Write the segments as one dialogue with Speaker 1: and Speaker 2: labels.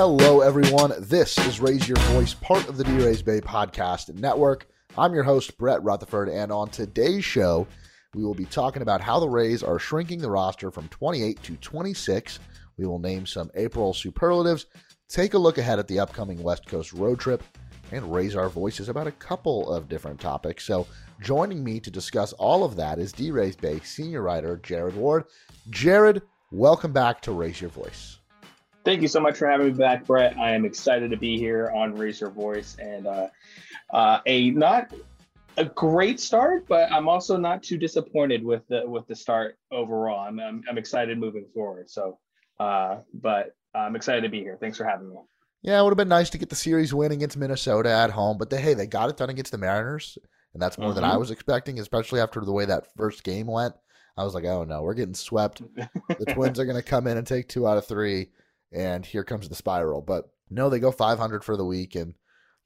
Speaker 1: Hello, everyone. This is Raise Your Voice, part of the D Rays Bay podcast network. I'm your host, Brett Rutherford, and on today's show, we will be talking about how the Rays are shrinking the roster from 28 to 26. We will name some April superlatives, take a look ahead at the upcoming West Coast road trip, and raise our voices about a couple of different topics. So, joining me to discuss all of that is D Rays Bay senior writer Jared Ward. Jared, welcome back to Raise Your Voice.
Speaker 2: Thank you so much for having me back, Brett. I am excited to be here on Raise Your Voice and uh, uh, a not a great start, but I'm also not too disappointed with the with the start overall. I'm I'm, I'm excited moving forward. So, uh, but I'm excited to be here. Thanks for having me.
Speaker 1: Yeah, it would have been nice to get the series win against Minnesota at home, but they, hey, they got it done against the Mariners, and that's more mm-hmm. than I mm-hmm. was expecting, especially after the way that first game went. I was like, oh no, we're getting swept. the Twins are going to come in and take two out of three and here comes the spiral. But no, they go 500 for the week, and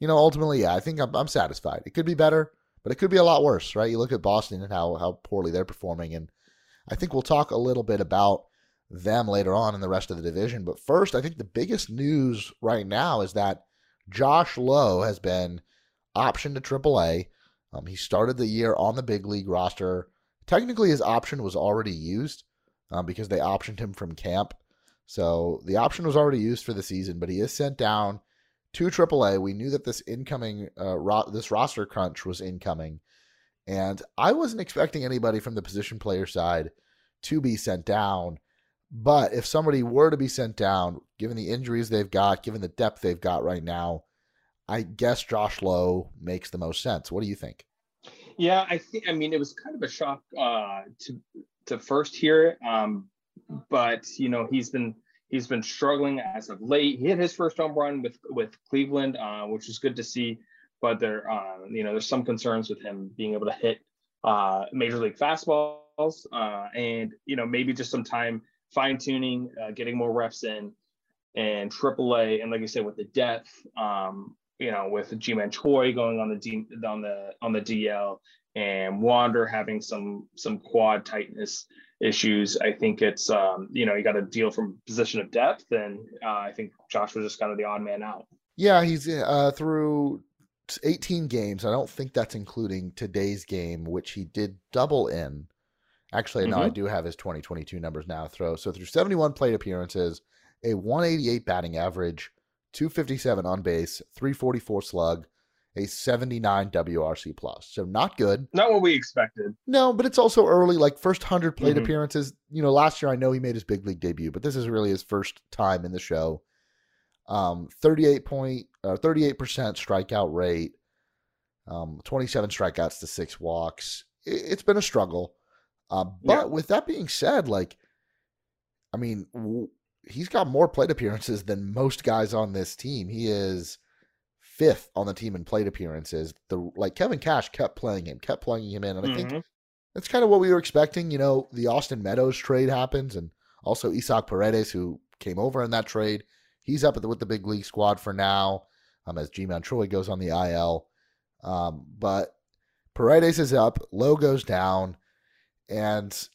Speaker 1: you know, ultimately, yeah, I think I'm, I'm satisfied. It could be better, but it could be a lot worse, right? You look at Boston and how how poorly they're performing, and I think we'll talk a little bit about them later on in the rest of the division. But first, I think the biggest news right now is that Josh Lowe has been optioned to AAA. Um, he started the year on the big league roster. Technically, his option was already used um, because they optioned him from camp. So the option was already used for the season, but he is sent down to AAA. We knew that this incoming uh, ro- this roster crunch was incoming, and I wasn't expecting anybody from the position player side to be sent down. But if somebody were to be sent down, given the injuries they've got, given the depth they've got right now, I guess Josh Lowe makes the most sense. What do you think?
Speaker 2: Yeah, I think. I mean, it was kind of a shock uh, to to first hear it. Um, but you know he's been he's been struggling as of late. He hit his first home run with with Cleveland, uh, which is good to see. But there, uh, you know, there's some concerns with him being able to hit uh, major league fastballs, uh, and you know maybe just some time fine tuning, uh, getting more reps in, and AAA, and like I said, with the depth, um, you know, with Ji-Man Choi going on the D, on the on the DL, and Wander having some some quad tightness issues. I think it's um, you know you got to deal from position of depth, and uh, I think Josh was just kind of the odd man out.
Speaker 1: Yeah, he's uh, through 18 games. I don't think that's including today's game, which he did double in. Actually, no, mm-hmm. I do have his 2022 numbers now. Throw so through 71 plate appearances, a 188 batting average, 257 on base, 344 slug, a 79 WRC plus. So not good.
Speaker 2: Not what we expected.
Speaker 1: No, but it's also early, like first 100 plate mm-hmm. appearances. You know, last year I know he made his big league debut, but this is really his first time in the show. Um, 38 point, uh, 38% strikeout rate, um, 27 strikeouts to six walks. It, has been a struggle. Uh, but yeah. with that being said, like, I mean, w- he's got more plate appearances than most guys on this team. He is fifth on the team in plate appearances. The like Kevin Cash kept playing him, kept plugging him in, and mm-hmm. I think mm-hmm. that's kind of what we were expecting. You know, the Austin Meadows trade happens, and also Isaac Paredes, who came over in that trade, he's up the, with the big league squad for now. Um, as Ji-Man Choi goes on the IL, um, but Paredes is up, Lowe goes down, and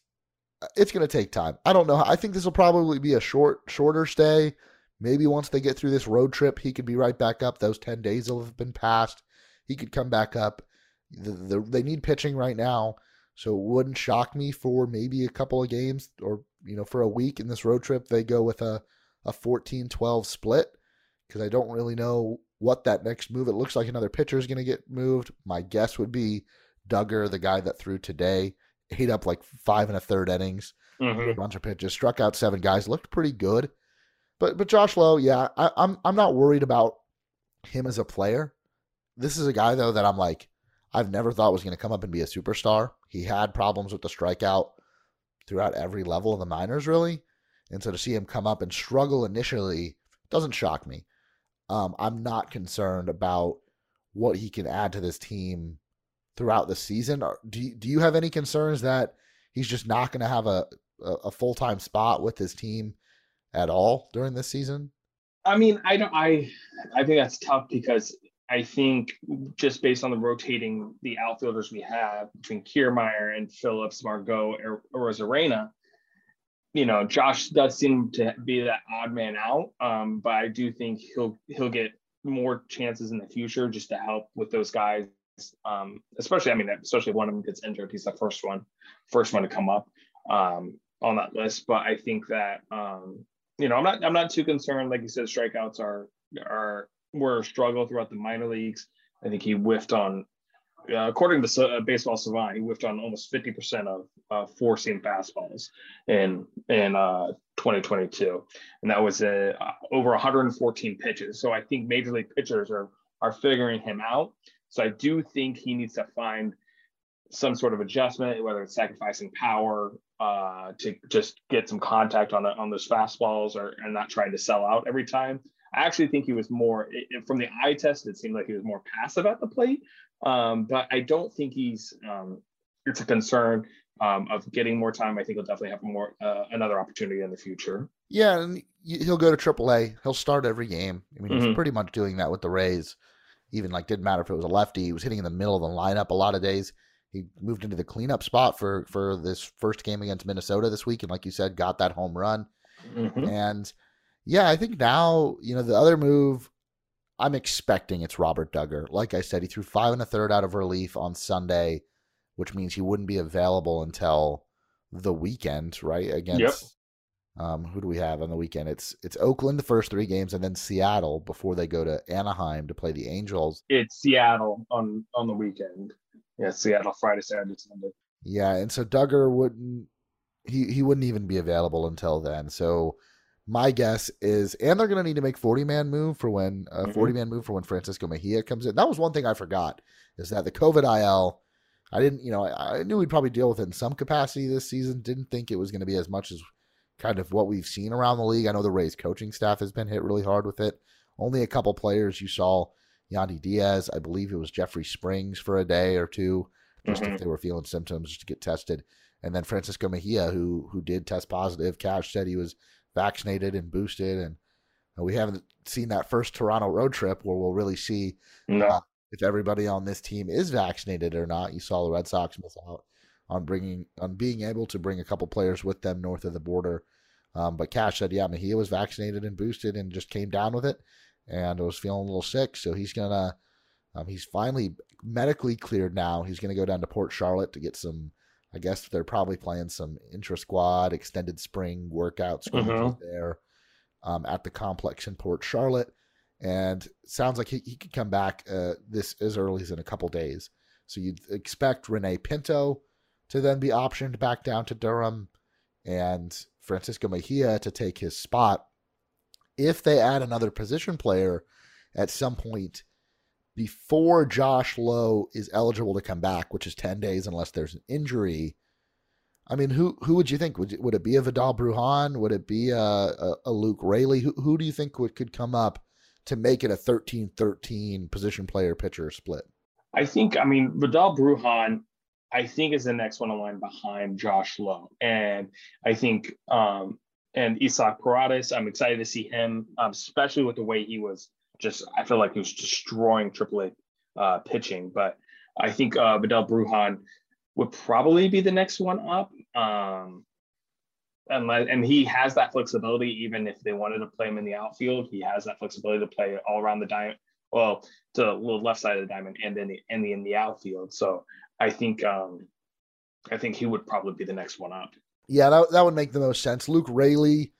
Speaker 1: uh, it's going to take time. I don't know. I think this will probably be a short, shorter stay. Maybe once they get through this road trip, he could be right back up. Those 10 days will have been passed. He could come back up. The, the, they need pitching right now. So it wouldn't shock me for maybe a couple of games or, you know, for a week in this road trip, they go with a, a 14 12 split because I don't really know what that next move. It looks like another pitcher is going to get moved. My guess would be Dugger, the guy that threw today, ate up like five and a third innings, mm-hmm. a bunch of pitches, struck out seven guys, looked pretty good. But but Josh Lowe, yeah, I, I'm I'm not worried about him as a player. This is a guy though that I'm like, I've never thought was going to come up and be a superstar. He had problems with the strikeout throughout every level of the minors, really, and so to see him come up and struggle initially doesn't shock me. Um, I'm not concerned about what he can add to this team throughout the season. Do you, do you have any concerns that he's just not going to have a a, a full time spot with his team at all during this season?
Speaker 2: I mean, I don't. I I think that's tough because I think just based on the rotating the outfielders we have between Kiermaier and Phillips, Margot, Arozarena, you know, Josh does seem to be that odd man out, um, but I do think he'll he'll get more chances in the future just to help with those guys. Um, especially, I mean, especially if one of them gets injured, he's the first one, first one to come up um, on that list. But I think that um, you know, I'm not I'm not too concerned. Like you said, strikeouts are are were a struggle throughout the minor leagues. I think he whiffed on uh, according to uh, Baseball Savant, he whiffed on almost 50% of uh, four seam fastballs in in uh, 2022, and that was uh, over 114 pitches. So I think major league pitchers are are figuring him out. So I do think he needs to find some sort of adjustment, whether it's sacrificing power uh, to just get some contact on the, on those fastballs, or and not trying to sell out every time. I actually think he was more from the eye test. It seemed like he was more passive at the plate, um, but I don't think he's. Um, it's a concern um, of getting more time. I think he'll definitely have more uh, another opportunity in the future.
Speaker 1: Yeah, and he'll go to AAA. He'll start every game. I mean, mm-hmm. he's pretty much doing that with the Rays. Even like didn't matter if it was a lefty. He was hitting in the middle of the lineup a lot of days. He moved into the cleanup spot for for this first game against Minnesota this week, and like you said, got that home run. Mm-hmm. And yeah, I think now you know the other move I'm expecting it's Robert Dugger. Like I said, he threw five and a third out of relief on Sunday, which means he wouldn't be available until the weekend, right? Against yep. um, who do we have on the weekend? It's it's Oakland the first three games, and then Seattle before they go to Anaheim to play the Angels.
Speaker 2: It's Seattle on on the weekend. Yeah, Seattle Friday, Saturday, Sunday.
Speaker 1: Yeah, and so Dugger wouldn't he he wouldn't even be available until then. So my guess is, and they're going to need to make 40 man move for when a uh, 40 man mm-hmm. move for when Francisco Mejia comes in. That was one thing I forgot is that the COVID IL, I didn't, you know, I, I knew we'd probably deal with it in some capacity this season. Didn't think it was going to be as much as kind of what we've seen around the league. I know the Rays coaching staff has been hit really hard with it. Only a couple players you saw, Yandy Diaz, I believe it was Jeffrey Springs for a day or two, just mm-hmm. if they were feeling symptoms, just to get tested. And then Francisco Mejia, who who did test positive. Cash said he was vaccinated and boosted, and we haven't seen that first Toronto road trip where we'll really see no. uh, if everybody on this team is vaccinated or not. You saw the Red Sox miss out on bringing on being able to bring a couple players with them north of the border. Um, but Cash said, yeah, Mejia was vaccinated and boosted and just came down with it, and was feeling a little sick. So he's gonna, um, he's finally medically cleared now. He's gonna go down to Port Charlotte to get some I guess they're probably playing some intra squad extended spring workouts mm-hmm. there um, at the complex in Port Charlotte, and sounds like he, he could come back uh, this as early as in a couple days. So you'd expect René Pinto to then be optioned back down to Durham, and Francisco Mejia to take his spot. If they add another position player at some point before Josh Lowe is eligible to come back, which is 10 days unless there's an injury. I mean, who who would you think? Would, would it be a Vidal Brujan? Would it be a, a, a Luke Raley? Who, who do you think would, could come up to make it a 13 13 position player pitcher split?
Speaker 2: I think, I mean, Vidal Brujan I think is the next one in line behind Josh Lowe. And I think, um, and Isaac Paredes, I'm excited to see him, um, especially with the way he was just I feel like he was destroying AAA uh, pitching. But I think uh, Vidal Brujan would probably be the next one up. Um, and, and he has that flexibility, even if they wanted to play him in the outfield, he has that flexibility to play all around the diamond, well, to the left side of the diamond and then the, and the, in the outfield. So I think, um, I think he would probably be the next one up.
Speaker 1: Yeah, that, that would make the most sense. Luke Raley,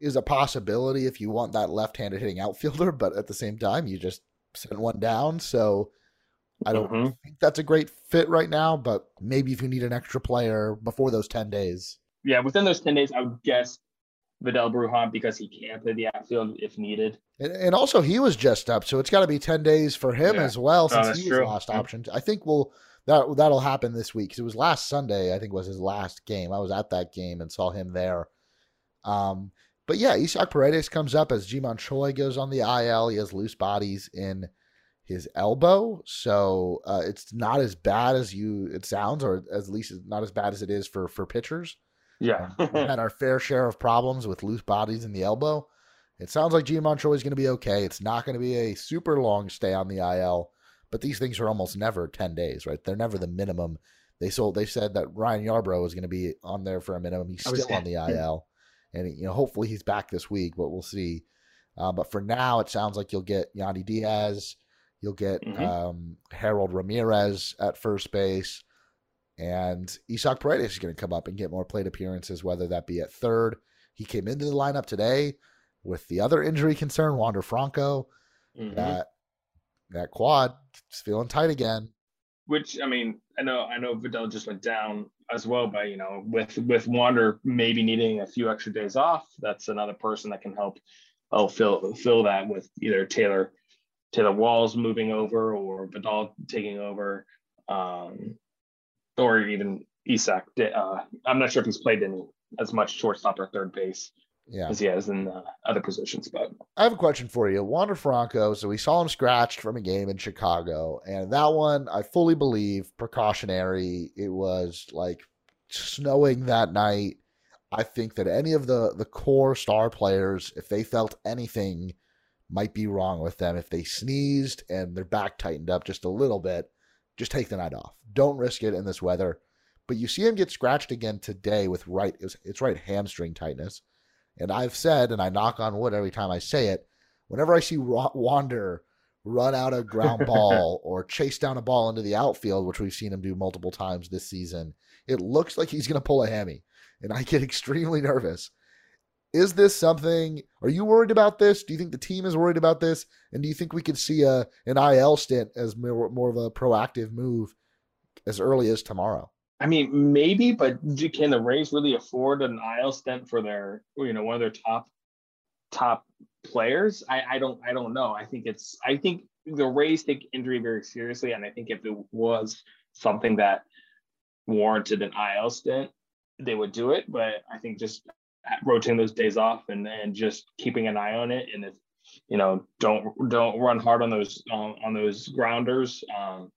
Speaker 1: is a possibility if you want that left-handed hitting outfielder, but at the same time, you just sent one down. So I don't mm-hmm. think that's a great fit right now, but maybe if you need an extra player before those 10 days.
Speaker 2: Yeah, within those 10 days, I would guess Vidal Brujan because he can play the outfield if needed.
Speaker 1: And, and also, he was just up, so it's got to be 10 days for him yeah. as well oh, since oh, he was true. last option. I think we'll. That that'll happen this week because it was last Sunday. I think was his last game. I was at that game and saw him there. Um, but yeah, Isaac Paredes comes up as Ji-Man Choi goes on the IL. He has loose bodies in his elbow, so uh, it's not as bad as you it sounds, or at least not as bad as it is for for pitchers.
Speaker 2: Yeah,
Speaker 1: um, we had our fair share of problems with loose bodies in the elbow. It sounds like Ji-Man Choi is going to be okay. It's not going to be a super long stay on the IL, but these things are almost never ten days, right? They're never the minimum. They sold. They said that Ryan Yarbrough was going to be on there for a minimum. He's still on the IL. and you know hopefully he's back this week, but we'll see. Uh, but for now, it sounds like you'll get Yandy Diaz, you'll get mm-hmm. um, Harold Ramirez at first base, and Isaac Paredes is going to come up and get more plate appearances, whether that be at third. He came into the lineup today with the other injury concern, Wander Franco. Mm-hmm. That that quad is feeling tight again.
Speaker 2: Which I mean, I know I know Vidal just went down as well, but you know, with with Wander maybe needing a few extra days off, that's another person that can help oh fill fill that with either Taylor Taylor Walls moving over or Vidal taking over, um, or even Isaac. Uh, I'm not sure if he's played any as much shortstop or third base yeah. as he has in uh, other positions. But
Speaker 1: I have a question for you. Wander Franco, so we saw him scratched from a game in Chicago, and that one I fully believe precautionary. It was like snowing that night. I think that any of the the core star players, if they felt anything might be wrong with them, if they sneezed and their back tightened up just a little bit, just take the night off. Don't risk it in this weather. But you see him get scratched again today with right it's, it's right hamstring tightness. And I've said, and I knock on wood every time I say it, whenever I see Wander run out a ground ball or chase down a ball into the outfield, which we've seen him do multiple times this season, it looks like he's going to pull a hammy. And I get extremely nervous. Is this something? Are you worried about this? Do you think the team is worried about this? And do you think we could see a an IL stint as more, more of a proactive move as early as tomorrow?
Speaker 2: I mean, maybe, but can the Rays really afford an IL stint for their, you know, one of their top top players? I, I don't I don't know. I think it's I think the Rays take injury very seriously, and I think if it was something that warranted an IL stint, they would do it. But I think just rotating those days off and and just keeping an eye on it, and if you know, don't don't run hard on those um, on those grounders. Um,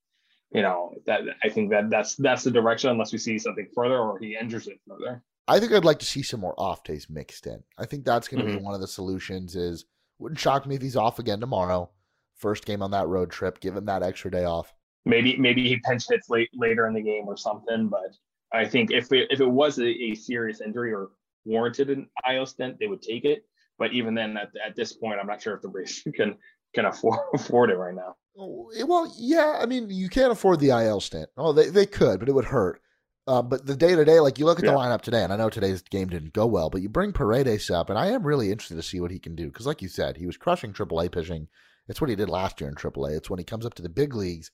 Speaker 2: you know that I think that that's that's the direction unless we see something further or he injures it further.
Speaker 1: I think I'd like to see some more off days mixed in. I think that's going to mm-hmm. be one of the solutions. Is wouldn't shock me if he's off again tomorrow. First game on that road trip, give him that extra day off.
Speaker 2: Maybe maybe he pinch hits late later in the game or something. But I think if it, if it was a, a serious injury or warranted an IL stint, they would take it. But even then, at, at this point, I'm not sure if the Rays can can afford afford it right now.
Speaker 1: Oh, well, yeah. I mean, you can't afford the IL stint. Oh, they, they could, but it would hurt. Uh, but the day to day, like you look at yeah. the lineup today, and I know today's game didn't go well, but you bring Paredes up, and I am really interested to see what he can do because, like you said, he was crushing AAA pitching. It's what he did last year in AAA. It's when he comes up to the big leagues.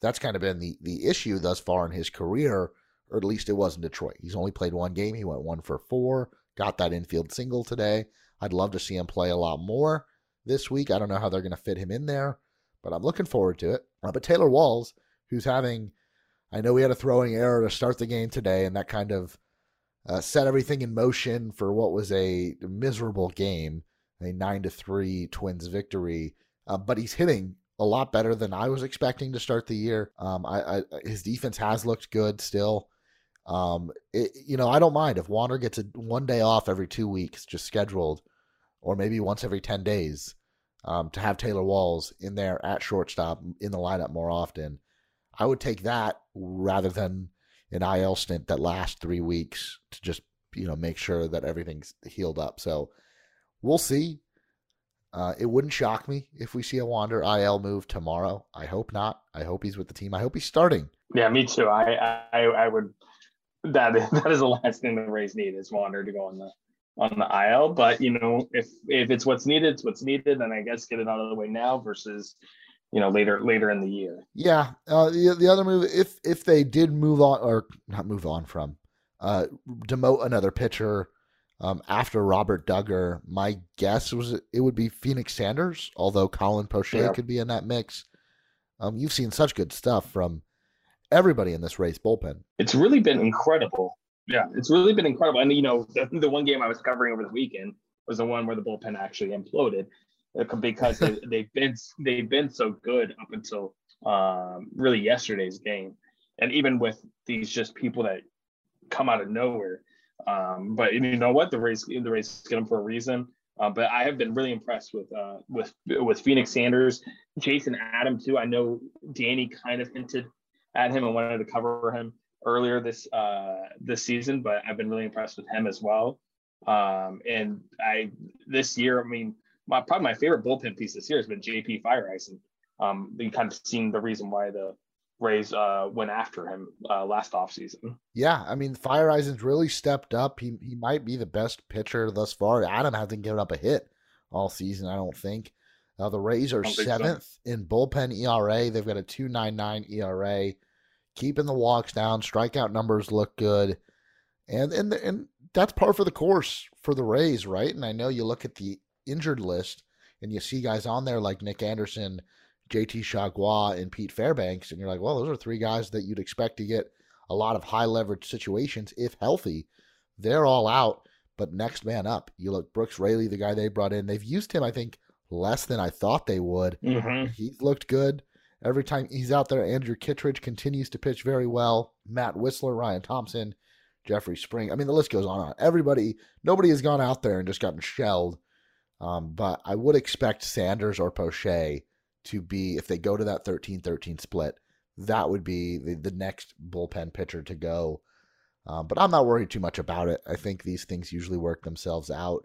Speaker 1: That's kind of been the the issue thus far in his career, or at least it was in Detroit. He's only played one game. He went one for four, got that infield single today. I'd love to see him play a lot more this week. I don't know how they're going to fit him in there but I'm looking forward to it. Uh, but Taylor Walls, who's having, I know we had a throwing error to start the game today, and that kind of uh, set everything in motion for what was a miserable game, a nine to three Twins victory. Uh, but he's hitting a lot better than I was expecting to start the year. Um, I, I, his defense has looked good still. Um, it, you know, I don't mind if Wander gets a one day off every two weeks, just scheduled, or maybe once every ten days um, to have Taylor Walls in there at shortstop in the lineup more often. I would take that rather than an IL stint that lasts three weeks to just you know make sure that everything's healed up. So we'll see. Uh, it wouldn't shock me if we see a Wander IL move tomorrow. I hope not. I hope he's with the team. I hope he's starting.
Speaker 2: Yeah, me too. I I, I would. That that is the last thing the Rays need is Wander to go on the on the IL. But you know, if if it's what's needed, it's what's needed, and I guess get it out of the way now versus you know later later in the year.
Speaker 1: Yeah. Uh, the the other move, if if they did move on or not move on from, uh, demote another pitcher. Um, after Robert Dugger, my guess was it would be Phoenix Sanders, although Colin Poche yeah. could be in that mix. Um, you've seen such good stuff from everybody in this Rays bullpen.
Speaker 2: It's really been incredible yeah, it's really been incredible. And you know, the, the one game I was covering over the weekend was the one where the bullpen actually imploded uh, because they, have been they've been so good up until um, really yesterday's game, and even with these just people that come out of nowhere. Um, but you know what, the Rays the Rays get them for a reason. Uh, but I have been really impressed with uh, with with Phoenix Sanders, Jason Adam too. I know Danny kind of hinted at him and wanted to cover him earlier this uh, this season, but I've been really impressed with him as well. Um, and I this year, I mean, my probably my favorite bullpen piece this year has been JP Feyereisen. Um, you kind of seen the reason why the Rays uh, went after him uh, last offseason.
Speaker 1: Yeah, I mean, Feyereisen's really stepped up. He he might be the best pitcher thus far. Adam hasn't given up a hit all season, I don't think. Uh, the Rays are seventh so. in bullpen ERA. They've got a 2.99 ERA, keeping the walks down. Strikeout numbers look good, and and and that's par for the course for the Rays, right? And I know you look at the injured list and you see guys on there like Nick Anderson, JT Chargois, and Pete Fairbanks, and you're like, well, those are three guys that you'd expect to get a lot of high leverage situations if healthy. They're all out, but next man up. You look Brooks Raley, the guy they brought in. They've used him, I think, less than I thought they would.
Speaker 2: Mm-hmm.
Speaker 1: He's looked good. Every time he's out there, Andrew Kittredge continues to pitch very well. Matt Wisler, Ryan Thompson, Jeffrey Spring. I mean, the list goes on and on. Everybody, nobody has gone out there and just gotten shelled. Um, but I would expect Sanders or Poche to be, if they go to that 13 13 split, that would be the, the next bullpen pitcher to go. Um, but I'm not worried too much about it. I think these things usually work themselves out,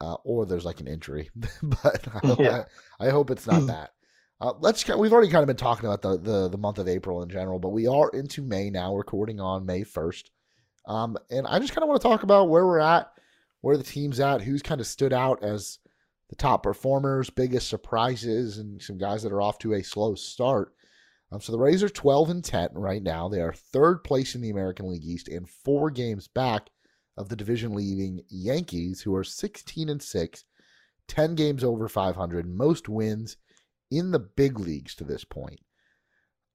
Speaker 1: uh, or there's like an injury. but I, yeah. I, I, hope it's not that. Uh, let's. We've already kind of been talking about the, the the month of April in general, but we are into May now. Recording on May first. Um, and I just kind of want to talk about where we're at, where the team's at, who's kind of stood out as the top performers, biggest surprises, and some guys that are off to a slow start. Um, so the Rays are 12 and 10 right now. They are third place in the American League East and four games back of the division leading Yankees, who are 16 and 6, 10 games over 500, most wins in the big leagues to this point.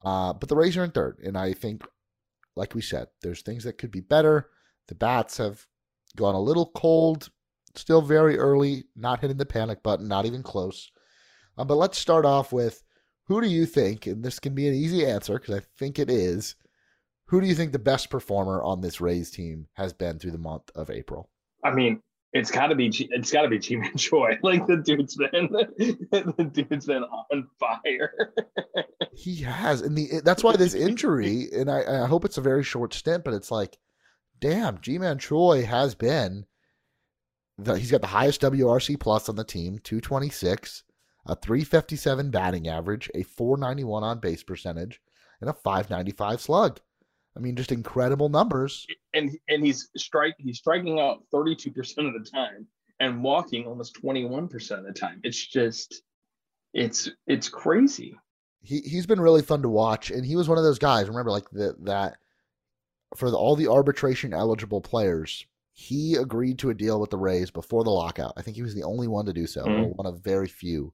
Speaker 1: Uh, but the Rays are in third, and I think like we said, there's things that could be better. The bats have gone a little cold, still very early, not hitting the panic button, not even close. Um, but let's start off with who do you think, and this can be an easy answer because I think it is, who do you think the best performer on this Rays team has been through the month of April?
Speaker 2: I mean, it's got to be it's got to be Ji-Man Choi. Like the dude's been the dude's been on fire.
Speaker 1: he has, and the that's why this injury, and I, I hope it's a very short stint, but it's like, damn, Ji-Man Choi has been. The, he's got the highest WRC plus on the team, two twenty six, a three fifty seven batting average, a four ninety one on base percentage, and a five ninety five slug. I mean, just incredible numbers.
Speaker 2: And and he's strike he's striking out 32% of the time and walking almost 21% of the time. It's just it's it's crazy.
Speaker 1: He he's been really fun to watch and he was one of those guys, remember like the, that for the, all the arbitration eligible players, he agreed to a deal with the Rays before the lockout. I think he was the only one to do so, mm-hmm. one of very few.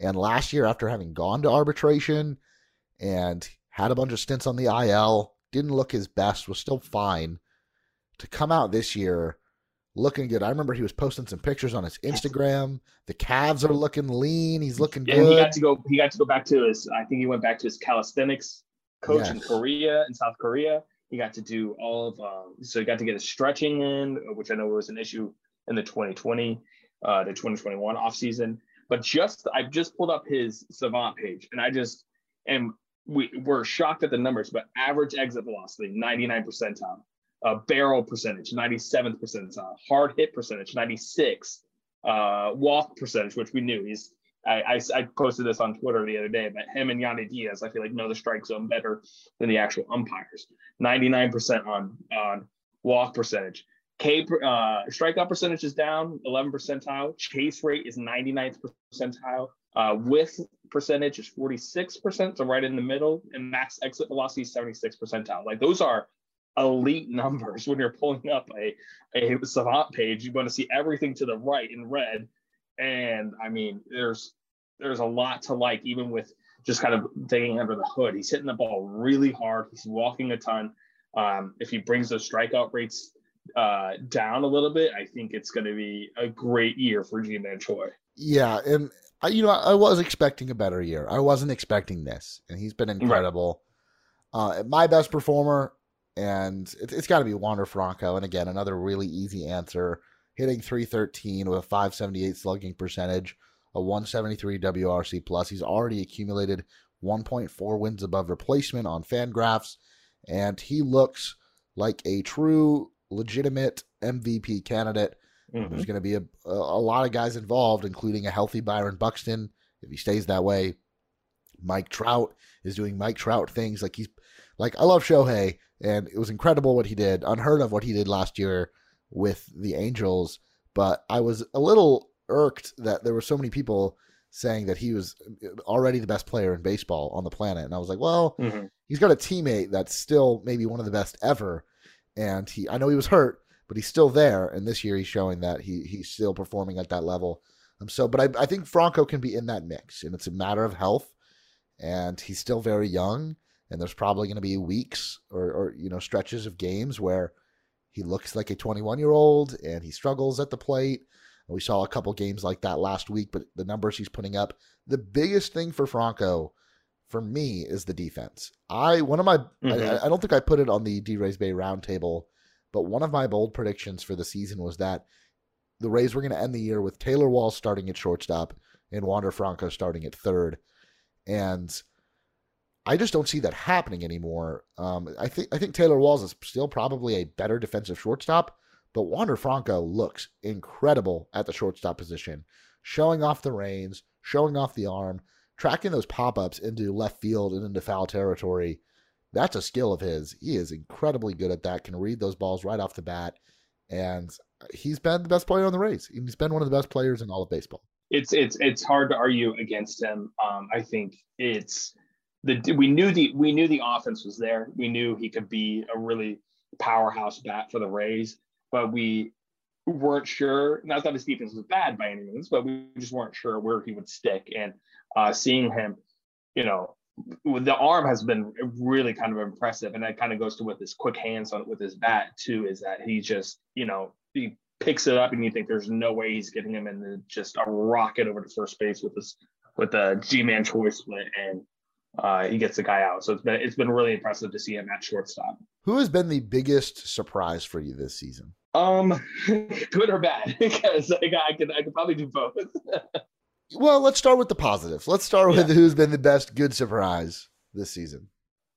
Speaker 1: And last year after having gone to arbitration and had a bunch of stints on the IL, didn't look his best, was still fine. To come out this year looking good. I remember he was posting some pictures on his Instagram. The calves are looking lean. He's looking yeah, good.
Speaker 2: He got to go. He got to go back to his. I think he went back to his calisthenics coach yes. in Korea, in South Korea. He got to do all of. Um, so he got to get his stretching in, which I know was an issue in the 2020, uh, the 2021 off season. But just I just pulled up his Savant page, and I just am we were shocked at the numbers, but average exit velocity, 99 percentile, uh, barrel percentage, 97th percentile, hard hit percentage, 96, uh, walk percentage, which we knew. He's I, I, I, posted this on Twitter the other day, but him and Yandy Diaz, I feel like know the strike zone better than the actual umpires. 99% on on walk percentage. K uh, strikeout percentage is down 11 percentile. Chase rate is 99th percentile. Uh, percentage is 46%, so right in the middle, and max exit velocity is 76 percentile. Like those are elite numbers when you're pulling up a, a savant page. You want to see everything to the right in red. And I mean, there's there's a lot to like, even with just kind of digging under the hood. He's hitting the ball really hard. He's walking a ton. Um, if he brings those strikeout rates uh, down a little bit, I think it's going to be a great year for Ji-Man Choi.
Speaker 1: Yeah, and I, you know, I was expecting a better year. I wasn't expecting this, and he's been incredible. Right. Uh, my best performer, and it, it's got to be Wander Franco. And again, another really easy answer: hitting 313 with a 578 slugging percentage, a 173 WRC plus. He's already accumulated 1.4 wins above replacement on Fangraphs, and he looks like a true, legitimate MVP candidate. Mm-hmm. There's going to be a, a, a lot of guys involved, including a healthy Byron Buxton if he stays that way. Mike Trout is doing Mike Trout things like he's like I love Shohei and it was incredible what he did, unheard of what he did last year with the Angels. But I was a little irked that there were so many people saying that he was already the best player in baseball on the planet, and I was like, well, mm-hmm. he's got a teammate that's still maybe one of the best ever, and he I know he was hurt, but he's still there, and this year he's showing that he he's still performing at that level. Um, so, but I, I think Franco can be in that mix, and it's a matter of health, and he's still very young, and there's probably going to be weeks or, or you know stretches of games where he looks like a 21 year old and he struggles at the plate. And we saw a couple games like that last week, but the numbers he's putting up, the biggest thing for Franco for me is the defense. I one of my mm-hmm. I, I, don't think I put it on the D Rays Bay roundtable, but one of my bold predictions for the season was that the Rays were going to end the year with Taylor Wall starting at shortstop and Wander Franco starting at third. And I just don't see that happening anymore. Um, I think I think Taylor Walls is still probably a better defensive shortstop, but Wander Franco looks incredible at the shortstop position, showing off the reins, showing off the arm, tracking those pop ups into left field and into foul territory. That's a skill of his. He is incredibly good at that. Can read those balls right off the bat, and he's been the best player on the Rays. He's been one of the best players in all of baseball.
Speaker 2: It's it's it's hard to argue against him. Um, I think it's the we knew the we knew the offense was there. We knew he could be a really powerhouse bat for the Rays, but we weren't sure. Not that his defense was bad by any means, but we just weren't sure where he would stick. And uh, seeing him, you know, the arm has been really kind of impressive, and that kind of goes to with his quick hands on with his bat too. Is that he just you know he picks it up and you think there's no way he's getting him in just a rocket over to first base with this with a Ji-Man Choi's split and uh, he gets the guy out. So it's been it's been really impressive to see him at shortstop.
Speaker 1: Who has been the biggest surprise for you this season?
Speaker 2: Um, good or bad? because I, I could I could probably do both.
Speaker 1: well, let's start with the positives. Let's start with yeah. who's been the best good surprise this season.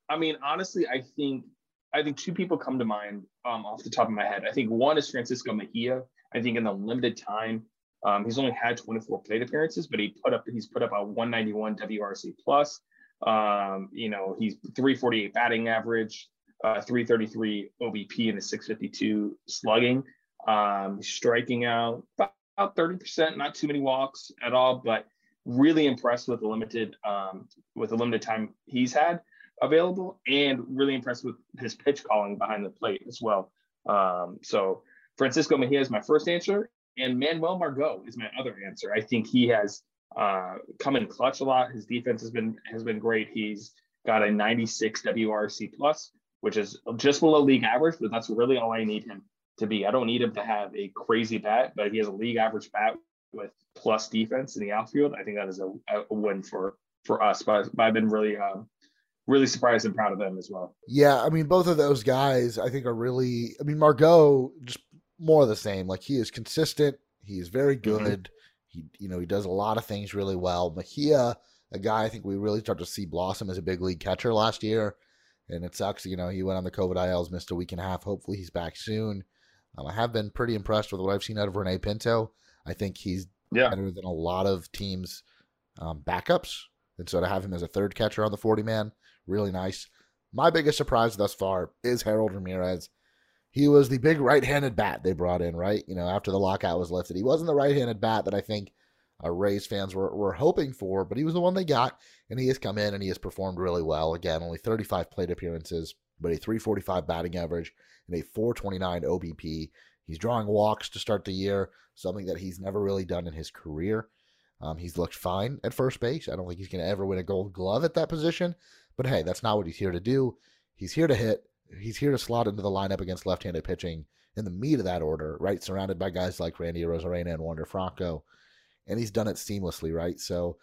Speaker 2: I mean, honestly, I think I think two people come to mind um, off the top of my head. I think one is Francisco Mejia. I think in the limited time, um, he's only had 24 plate appearances, but he put up he's put up a 191 WRC plus. Um, you know, he's 348 batting average, uh, 333 OBP, and a 652 slugging. Um, striking out about 30%, not too many walks at all, but really impressed with the limited um, with the limited time he's had available, and really impressed with his pitch calling behind the plate as well. Um, so Francisco Mejia is my first answer, and Manuel Margot is my other answer. I think he has uh, come in clutch a lot. His defense has been has been great. He's got a 96 WRC plus, which is just below league average, but that's really all I need him to be. I don't need him to have a crazy bat, but he has a league average bat with plus defense in the outfield. I think that is a, a win for for us. But, but I've been really um, really surprised and proud of them as well.
Speaker 1: Yeah, I mean both of those guys I think are really. I mean Margot just more of the same. Like he is consistent. He is very mm-hmm. good. Mm-hmm. He, you know, he does a lot of things really well. Mejia, a guy I think we really start to see blossom as a big league catcher last year, and it sucks. You know, he went on the COVID ILs, missed a week and a half. Hopefully, he's back soon. Um, I have been pretty impressed with what I've seen out of Rene Pinto. I think he's yeah. better than a lot of teams' um, backups, and so to have him as a third catcher on the forty man, really nice. My biggest surprise thus far is Harold Ramirez he was the big right-handed bat they brought in, right? You know, after the lockout was lifted, he wasn't the right-handed bat that I think uh, Rays fans were, were hoping for, but he was the one they got, and he has come in and he has performed really well. Again, only 35 plate appearances, but a 345 batting average and a 429 OBP. He's drawing walks to start the year, something that he's never really done in his career. Um, he's looked fine at first base. I don't think he's going to ever win a gold glove at that position, but hey, that's not what he's here to do. He's here to hit he's here to slot into the lineup against left-handed pitching in the meat of that order, right? Surrounded by guys like Randy Arozarena and Wander Franco, and he's done it seamlessly, right? So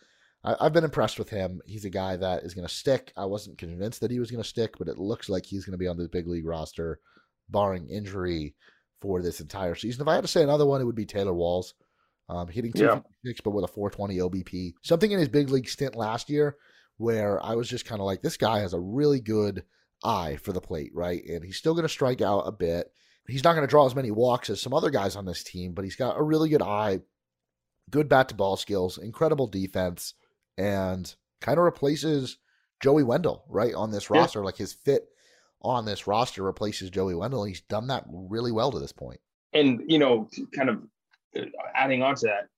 Speaker 1: I, have been impressed with him. He's a guy that is going to stick. I wasn't convinced that he was going to stick, but it looks like he's going to be on the big league roster, barring injury, for this entire season. If I had to say another one, it would be Taylor Walls. Um, hitting 256, yeah. but with a 420 OBP. Something in his big league stint last year where I was just kind of like, this guy has a really good eye for the plate, right? And he's still going to strike out a bit. he's not going to draw as many walks as some other guys on this team, but he's got a really good eye, good bat to ball skills, incredible defense, and kind of replaces Joey Wendle, right on this yeah. roster. Like his fit on this roster replaces Joey Wendle. He's done that really well to this point.
Speaker 2: And you know, kind of uh, adding on to that,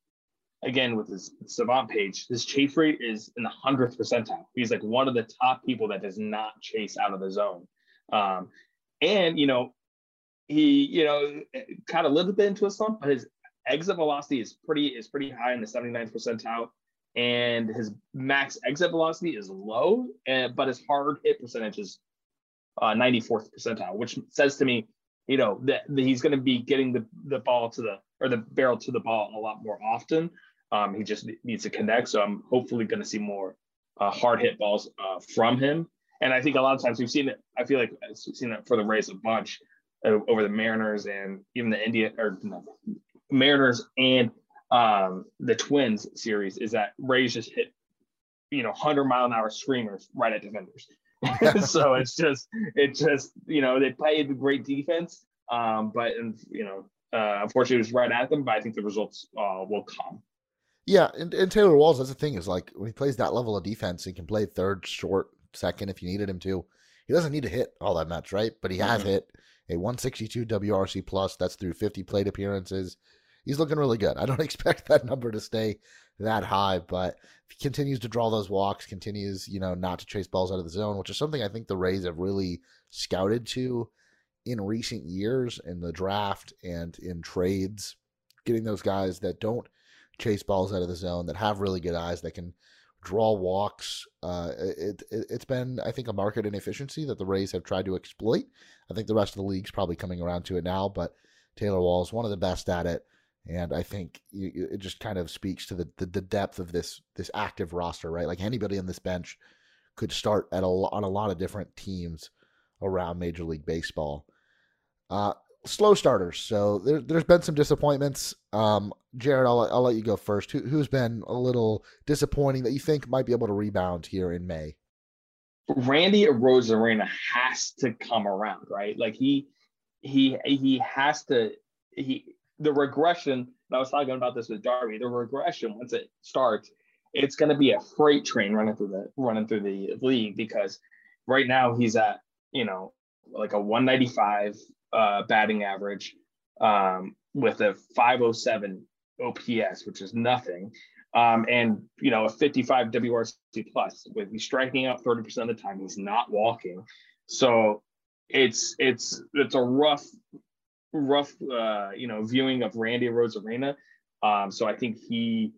Speaker 2: again with his savant page, his chase rate is in the hundredth percentile. He's like one of the top people that does not chase out of the zone. Um, and you know, he you know kind of lived a little bit into a slump, but his exit velocity is pretty is pretty high in the 79th percentile, and his max exit velocity is low, and, but his hard hit percentage is uh, 94th percentile, which says to me, you know, that, that he's going to be getting the the ball to the or the barrel to the ball a lot more often. Um, he just needs to connect. So I'm hopefully going to see more uh, hard hit balls uh, from him. And I think a lot of times we've seen it. I feel like we've seen that for the Rays a bunch over the Mariners and even the India or no, Mariners and um, the Twins series. Is that Rays just hit you know 100 mile an hour screamers right at defenders. so it's just it just you know they played great defense, um, but and you know uh, unfortunately it was right at them. But I think the results uh, will come.
Speaker 1: Yeah, and, and Taylor Walls, that's the thing, is like when he plays that level of defense, he can play third, short, second if you needed him to. He doesn't need to hit all that much, right? But he has mm-hmm. hit a 162 WRC plus. That's through 50 plate appearances. He's looking really good. I don't expect that number to stay that high, but he continues to draw those walks, continues, you know, not to chase balls out of the zone, which is something I think the Rays have really scouted to in recent years in the draft and in trades, getting those guys that don't chase balls out of the zone, that have really good eyes, that can draw walks. Uh, it, it, has been, I think, a market inefficiency that the Rays have tried to exploit. I think the rest of the league's probably coming around to it now, but Taylor Wall is one of the best at it. And I think it just kind of speaks to the, the, the depth of this this active roster, right? Like anybody on this bench could start at a, on a lot of different teams around Major League Baseball. Uh, slow starters. So there, has been some disappointments. Um, Jared, I'll, I'll let you go first. Who, who's been a little disappointing that you think might be able to rebound here in May?
Speaker 2: Randy Arozarena has to come around, right? Like he he he has to he the regression. I was talking about this with Darby. The regression once it starts, it's going to be a freight train running through the running through the league because right now he's at you know like a 195 uh, batting average um, with a 507 OPS, which is nothing. Um, and you know a 55 WRC plus with he's striking out 30% of the time. He's not walking, so it's it's it's a rough rough uh, you know viewing of Randy Arozarena. Um, so I think he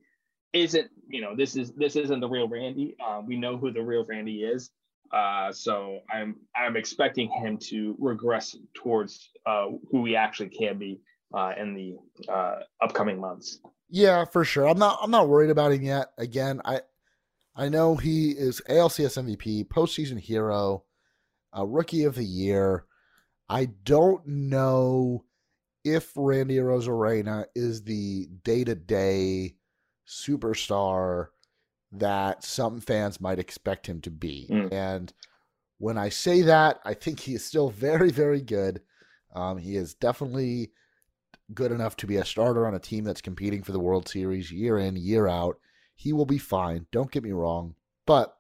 Speaker 2: isn't you know this is this isn't the real Randy. Uh, we know who the real Randy is. Uh, so I'm I'm expecting him to regress towards uh, who he actually can be uh, in the uh, upcoming months.
Speaker 1: Yeah, for sure. I'm not I'm not worried about him yet. Again, I I know he is ALCS MVP, postseason hero, uh, rookie of the year. I don't know if Randy Arozarena is the day to day superstar that some fans might expect him to be. Mm. And when I say that, I think he is still very, very good. Um, he is definitely good enough to be a starter on a team that's competing for the World Series year in, year out. He will be fine. Don't get me wrong. But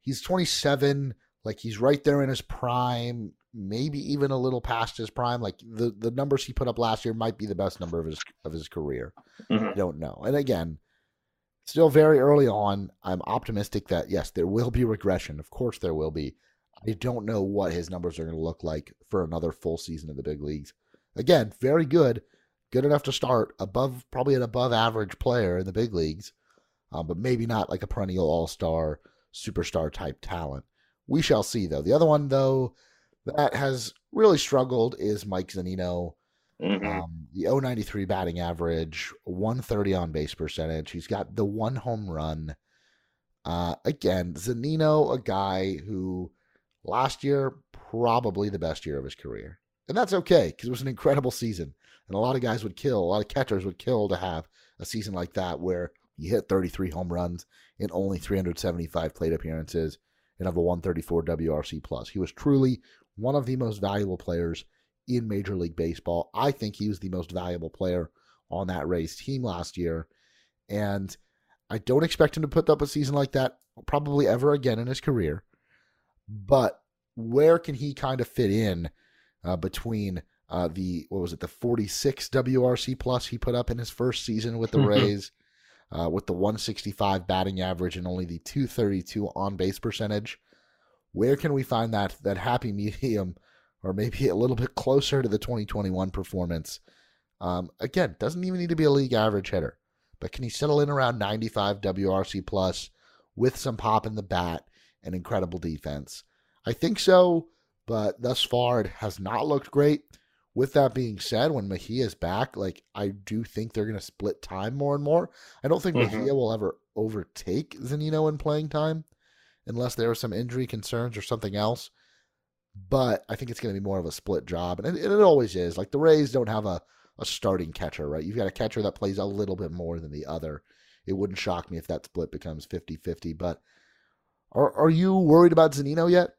Speaker 1: he's 27. Like he's right there in his prime, maybe even a little past his prime. Like the, the numbers he put up last year might be the best number of his of his career. Mm-hmm. I don't know. And again, still very early on. I'm optimistic that yes, there will be regression. Of course, there will be. I don't know what his numbers are going to look like for another full season in the big leagues. Again, very good, good enough to start above, probably an above average player in the big leagues, um, but maybe not like a perennial all star, superstar type talent. We shall see, though. The other one, though, that has really struggled is Mike Zunino. Mm-hmm. Um, the 093 batting average, 130 on base percentage. He's got the one home run. Uh, again, Zunino, a guy who last year, probably the best year of his career. And that's okay because it was an incredible season. And a lot of guys would kill, a lot of catchers would kill to have a season like that where you hit 33 home runs in only 375 plate appearances and have a 134 WRC plus. He was truly one of the most valuable players in Major League Baseball. I think he was the most valuable player on that Rays team last year. And I don't expect him to put up a season like that probably ever again in his career. But where can he kind of fit in uh, between uh, the what was it the 46 WRC plus he put up in his first season with the. Rays, uh, with the 165 batting average and only the 232 on base percentage? Where can we find that that happy medium, or maybe a little bit closer to the 2021 performance? Um, again, doesn't even need to be a league average hitter, but can he settle in around 95 WRC plus with some pop in the bat and incredible defense? I think so, but thus far it has not looked great. With that being said, when Mejia is back, like I do think they're going to split time more and more. I don't think mm-hmm. Mejia will ever overtake Zunino in playing time, unless there are some injury concerns or something else. But I think it's going to be more of a split job, and it, it always is. Like the Rays don't have a a starting catcher, right? You've got a catcher that plays a little bit more than the other. It wouldn't shock me if that split becomes 50-50, but are are you worried about Zunino yet?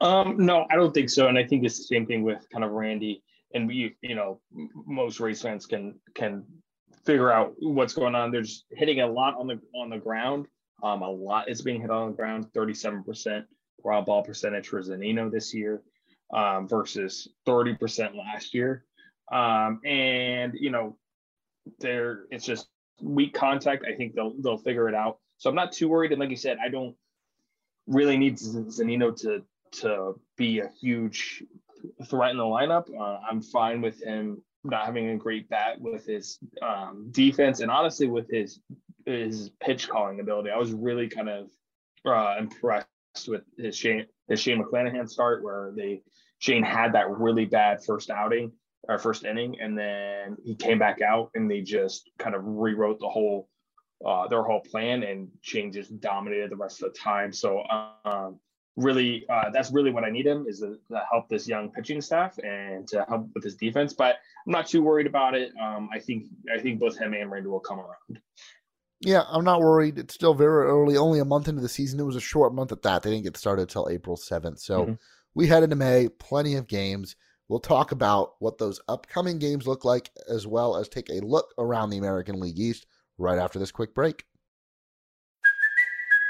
Speaker 2: Um, no, I don't think so. And I think it's the same thing with kind of Randy. And we, you know, most Rays fans can can figure out what's going on. They're just hitting a lot on the on the ground. Um, a lot is being hit on the ground. Thirty-seven percent ground ball percentage for Zunino this year, um, versus thirty percent last year. Um, and you know, there it's just weak contact. I think they'll they'll figure it out. So I'm not too worried. And like you said, I don't really need Zunino to to be a huge threat in the lineup. Uh, I'm fine with him not having a great bat with his um, defense and honestly with his his pitch calling ability. I was really kind of uh, impressed with his Shane his Shane McClanahan start where they Shane had that really bad first outing our first inning, and then he came back out, and they just kind of rewrote the whole uh, their whole plan, and Shane just dominated the rest of the time. So um, really, uh, that's really what I need him is to, to, help this young pitching staff and to help with his defense. But I'm not too worried about it. Um, I think I think both him and Randy will come around.
Speaker 1: Yeah, I'm not worried. It's still very early, only a month into the season. It was a short month at that. They didn't get started until April 7th. So mm-hmm. we head into May, plenty of games. We'll talk about what those upcoming games look like, as well as take a look around the American League East right after this quick break.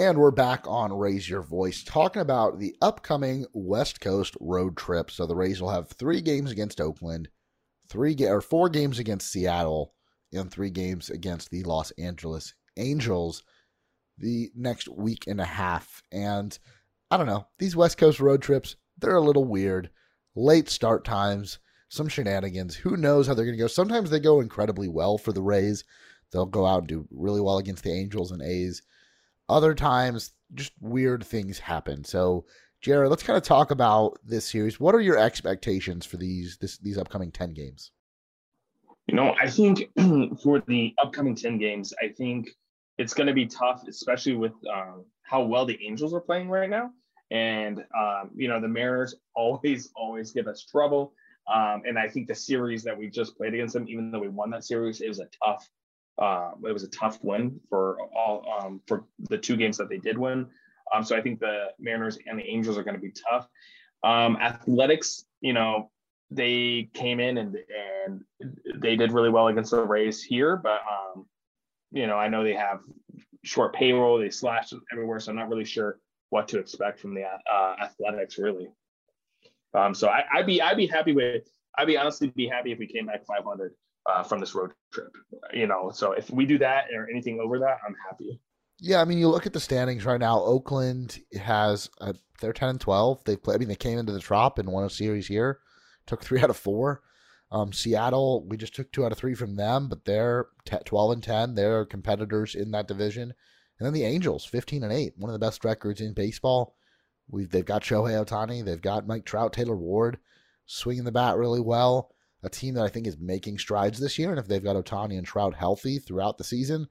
Speaker 1: And we're back on Raise Your Voice talking about the upcoming West Coast road trip. So the Rays will have three games against Oakland, three or four games against Seattle, and three games against the Los Angeles Angels the next week and a half. And I don't know, these West Coast road trips, they're a little weird late start times, some shenanigans. Who knows how they're going to go? Sometimes they go incredibly well for the Rays. They'll go out and do really well against the Angels and A's. Other times, just weird things happen. So, Jared, let's kind of talk about this series. What are your expectations for these this, these upcoming ten games?
Speaker 2: You know, I think for the upcoming ten games, I think it's going to be tough, especially with um, how well the Angels are playing right now. And, um, you know, the Mariners always, always give us trouble. Um, and I think the series that we just played against them, even though we won that series, it was a tough, uh, it was a tough win for all um, for the two games that they did win. Um, so I think the Mariners and the Angels are going to be tough. Um, athletics, you know, they came in and and they did really well against the Rays here, but um, you know, I know they have short payroll, they slashed everywhere, so I'm not really sure what to expect from the uh, athletics really. Um, so I, would be I'd be happy with I'd be honestly be happy if we came back 500 uh, from this road trip. You know, so if we do that or anything over that, I'm happy.
Speaker 1: Yeah, I mean, you look at the standings right now. Oakland has a, they're 10 and 12. They play. I mean, they came into the Trop and won a series here. Took three out of four. Um, Seattle, we just took two out of three from them, but they're 12 and 10. They're competitors in that division. And then the Angels, 15 and 8, one of the best records in baseball. We've they've got Shohei Ohtani, they've got Mike Trout, Taylor Ward. swinging the bat really well. A team that I think is making strides this year, and if they've got Ohtani and Trout healthy throughout the season,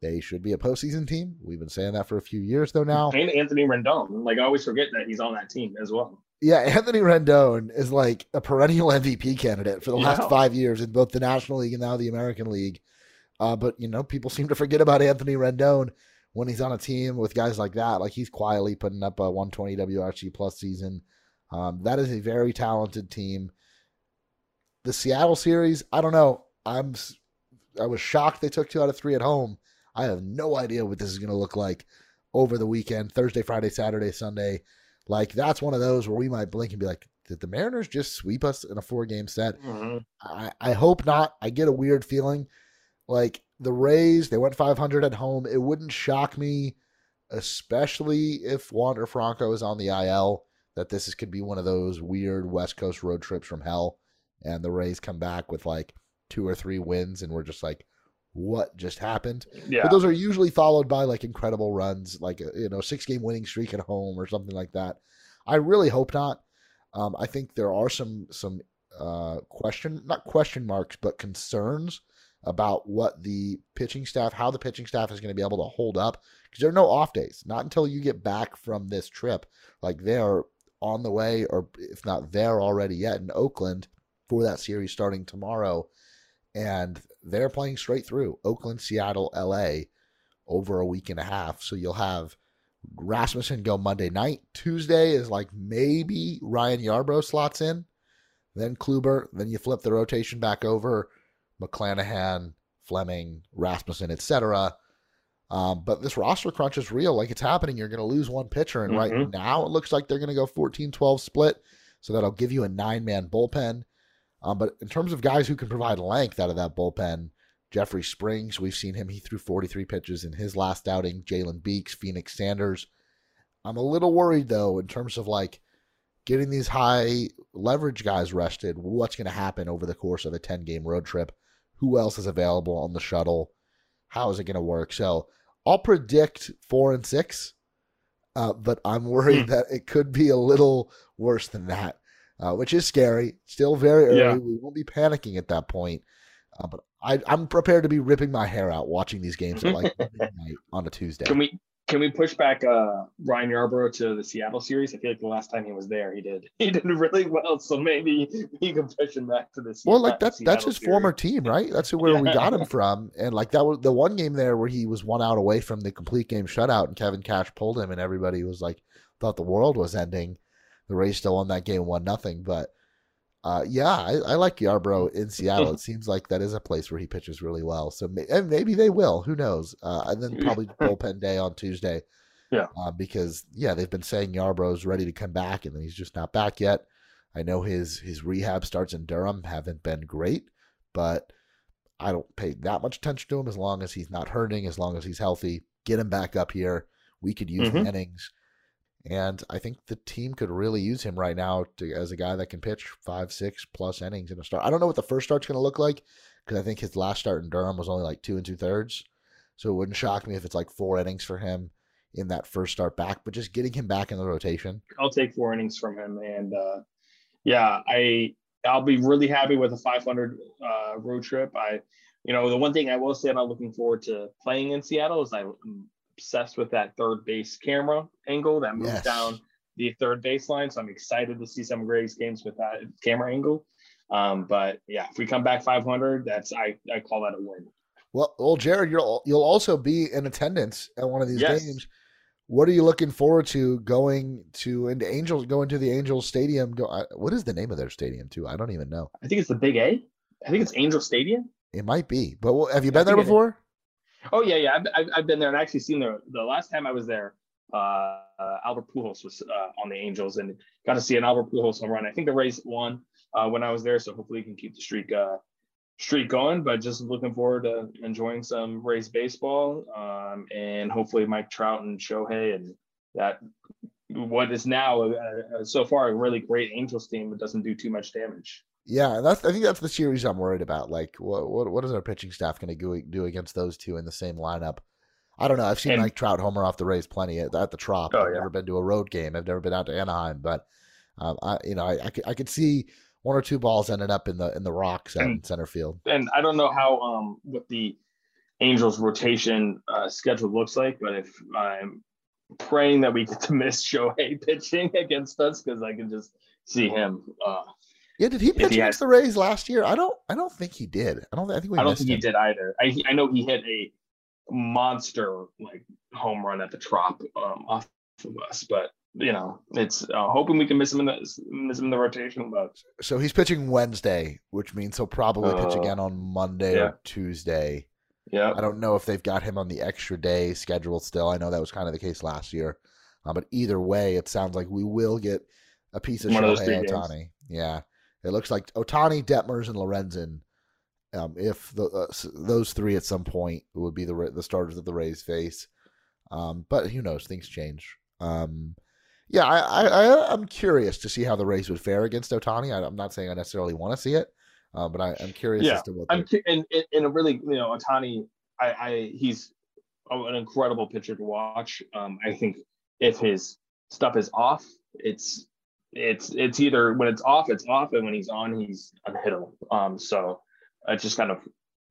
Speaker 1: they should be a postseason team. We've been saying that for a few years though now.
Speaker 2: And Anthony Rendon, like I always forget that he's on that team as well.
Speaker 1: Yeah, Anthony Rendon is like a perennial MVP candidate for the last
Speaker 2: Yeah.
Speaker 1: five years in both the National League and now the American League. Uh, but you know, people seem to forget about Anthony Rendon when he's on a team with guys like that. Like he's quietly putting up a 120 WRC plus season. Um, that is a very talented team. The Seattle series, I don't know. I'm I was shocked they took two out of three at home. I have no idea what this is going to look like over the weekend, Thursday, Friday, Saturday, Sunday. Like that's one of those where we might blink and be like, did the Mariners just sweep us in a four game set? Mm-hmm. I, I hope not. I get a weird feeling. Like the Rays, they went 500 at home. It wouldn't shock me, especially if Wander Franco is on the IL, that this is, could be one of those weird West Coast road trips from hell. And the Rays come back with like two or three wins, and we're just like, what just happened?
Speaker 2: Yeah.
Speaker 1: But those are usually followed by like incredible runs, like a, you know six game winning streak at home or something like that. I really hope not. Um, I think there are some some uh, question not question marks but concerns about what the pitching staff, how the pitching staff is going to be able to hold up because there are no off days. Not until you get back from this trip, like they are on the way, or if not there already yet in Oakland for that series starting tomorrow and they're playing straight through Oakland, Seattle, LA over a week and a half. So you'll have Rasmussen go Monday night. Tuesday is like maybe Ryan Yarbrough slots in, then Kluber. Then you flip the rotation back over McClanahan, Fleming, Rasmussen, etc. Um, but this roster crunch is real. Like it's happening. You're going to lose one pitcher. And right
Speaker 2: Mhm.
Speaker 1: now it looks like they're going to go 14 12 split. So that'll give you a nine man bullpen. Um, but in terms of guys who can provide length out of that bullpen, Jeffrey Springs, we've seen him. He threw 43 pitches in his last outing. Jalen Beeks, Phoenix Sanders. I'm a little worried though in terms of like getting these high leverage guys rested. What's going to happen over the course of a 10 game road trip? Who else is available on the shuttle? How is it going to work? So I'll predict four and six, uh, but I'm worried that it could be a little worse than that, uh, which is scary. Still very early.
Speaker 2: Yeah.
Speaker 1: We won't be panicking at that point. Uh, but I, I'm prepared to be ripping my hair out watching these games at like midnight on a Tuesday.
Speaker 2: Can we can we push back uh Ryan Yarbrough to the Seattle series? I feel like the last time he was there, he did he did really well. So maybe you can push him back to this.
Speaker 1: Well, like that's that's his former team, right? That's where we got him from, and like that was the one game there where he was one out away from the complete game shutout, and Kevin Cash pulled him, and everybody was like thought the world was ending. The Rays still won that game one nothing, but uh, yeah, I, I like Yarbrough in Seattle. It seems like that is a place where he pitches really well. So may, and maybe they will. Who knows? Uh, and then probably bullpen day on Tuesday.
Speaker 2: Yeah.
Speaker 1: Uh, because yeah, they've been saying Yarbrough's ready to come back, and then he's just not back yet. I know his his rehab starts in Durham haven't been great, but I don't pay that much attention to him as long as he's not hurting, as long as he's healthy. Get him back up here. We could use the
Speaker 2: Mhm.
Speaker 1: innings. And I think the team could really use him right now to, as a guy that can pitch five, six plus innings in a start. I don't know what the first start's going to look like because I think his last start in Durham was only like two and two thirds. So it wouldn't shock me if it's like four innings for him in that first start back. But just getting him back in the rotation,
Speaker 2: I'll take four innings from him, and uh, yeah, I I'll be really happy with a 500 uh, road trip. I, you know, the one thing I will say I'm looking forward to playing in Seattle is I'm obsessed with that third base camera angle that moves
Speaker 1: Yes.
Speaker 2: down the third baseline. So I'm excited to see some of Greg's games with that camera angle. Um, but yeah, if we come back 500, that's I I call that a win.
Speaker 1: Well, well, Jared, you'll you'll also be in attendance at one of these
Speaker 2: Yes.
Speaker 1: games. What are you looking forward to going to into Angels going to the Angels Stadium? Go, I- what is the name of their stadium too? I don't even know.
Speaker 2: I think it's the Big A. I think it's Angel Stadium.
Speaker 1: It might be, but well, have you been there
Speaker 2: think it is.
Speaker 1: before?
Speaker 2: Oh yeah, yeah. I've, I've, been there and actually seen the the last time I was there. Uh, Albert Pujols was uh, on the Angels and got to see an Albert Pujols home run. I think the Rays won uh, when I was there, so hopefully he can keep the streak uh, streak going. But just looking forward to enjoying some Rays baseball um, and hopefully Mike Trout and Shohei and that what is now uh, so far a really great Angels team that doesn't do too much damage.
Speaker 1: Yeah, and that's I think that's the series I'm worried about. Like, what what what is our pitching staff going to do, against those two in the same lineup? I don't know. I've seen
Speaker 2: And-
Speaker 1: Mike Trout homer off the Rays plenty at, at the Trop.
Speaker 2: Oh,
Speaker 1: I've
Speaker 2: yeah.
Speaker 1: never been to a road game. I've never been out to Anaheim, but um, I you know I I could, I could see one or two balls ended up in the in the rocks in
Speaker 2: And-
Speaker 1: center field.
Speaker 2: and I don't know how um what the Angels rotation uh, schedule looks like, but if I'm praying that we get to miss Shohei pitching against us because I can just see him. Uh,
Speaker 1: Yeah, did he pitch
Speaker 2: he
Speaker 1: against the Rays last year? I don't. I don't think he did. I don't. I think we.
Speaker 2: I don't think he did either. I I know he hit a monster like home run at the Trop um, off of us, but you know it's uh, hoping we can miss him in the miss him in the rotation. But
Speaker 1: So he's pitching Wednesday, which means he'll probably pitch
Speaker 2: Uh,
Speaker 1: again on Monday
Speaker 2: yeah.
Speaker 1: or Tuesday.
Speaker 2: yeah,
Speaker 1: I don't know if they've got him on the extra day schedule still. I know that was kind of the case last year. Uh, but either way, it sounds like we will get a piece of
Speaker 2: One
Speaker 1: Shohei. Ohtani. Yeah. It looks like Ohtani, Detmers, and Lorenzen. Um, if the, uh, those three at some point would be the the starters that the Rays face. Um, but who knows? Things change. Um, yeah, I, I, I'm curious to see how the Rays would fare against Ohtani. I, I'm not saying I necessarily want to see it, uh, but I, I'm curious
Speaker 2: Yeah,
Speaker 1: as to what.
Speaker 2: I'm cu- and and a really you know Ohtani, I, I he's an incredible pitcher to watch. Um, I think if his stuff is off, it's it's it's either when it's off, it's off, and when he's on, he's unhittable. Um, so it's just kind of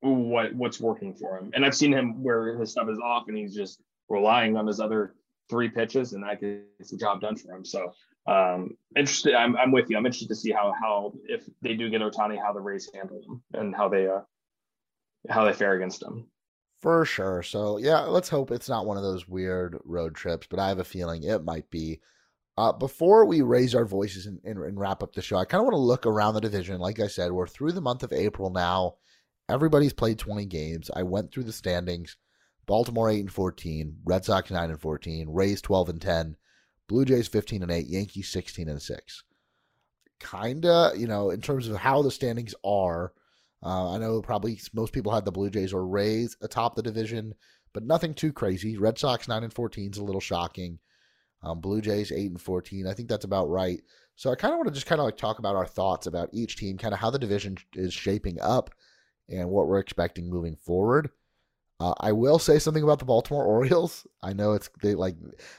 Speaker 2: what what's working for him. And I've seen him where his stuff is off, and he's just relying on his other three pitches, and that gets the job done for him. So um interested I'm, I'm with you i'm interested to see how how if they do get Ohtani how the rays handle him and how they uh how they fare against him
Speaker 1: For sure. So yeah, let's hope it's not one of those weird road trips, but I have a feeling it might be. Uh, before we raise our voices and, and, and wrap up the show, I kind of want to look around the division. Like I said, we're through the month of April now. Everybody's played 20 games. I went through the standings. Baltimore 8 and 14, Red Sox 9 and 14, Rays 12 and 10, Blue Jays 15 and 8, Yankees 16 and 6. Kinda, you know, in terms of how the standings are, uh, I know probably most people had the Blue Jays or Rays atop the division, but nothing too crazy. Red Sox nine and fourteen is a little shocking. Um, Blue Jays eight and fourteen. I think that's about right. So I kind of want to just kind of like talk about our thoughts about each team, kind of how the division is shaping up, and what we're expecting moving forward. Uh, I will say something about the Baltimore Orioles. I know it's they like.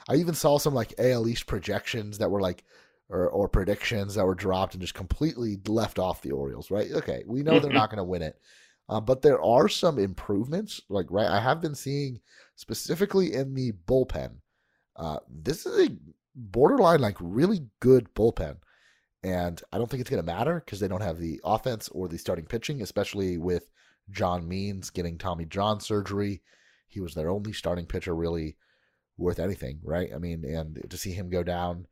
Speaker 1: I even saw some like AL East projections that were like or, or predictions that were dropped and just completely left off the Orioles, right? Okay, we know they're not going to win it, uh, but there are some improvements. Like, right, I have been seeing specifically in the bullpen. Uh, this is a borderline, like, really good bullpen. And I don't think it's going to matter because they don't have the offense or the starting pitching, especially with John Means getting Tommy John surgery. He was their only starting pitcher really worth anything, right? I mean, and to see him go down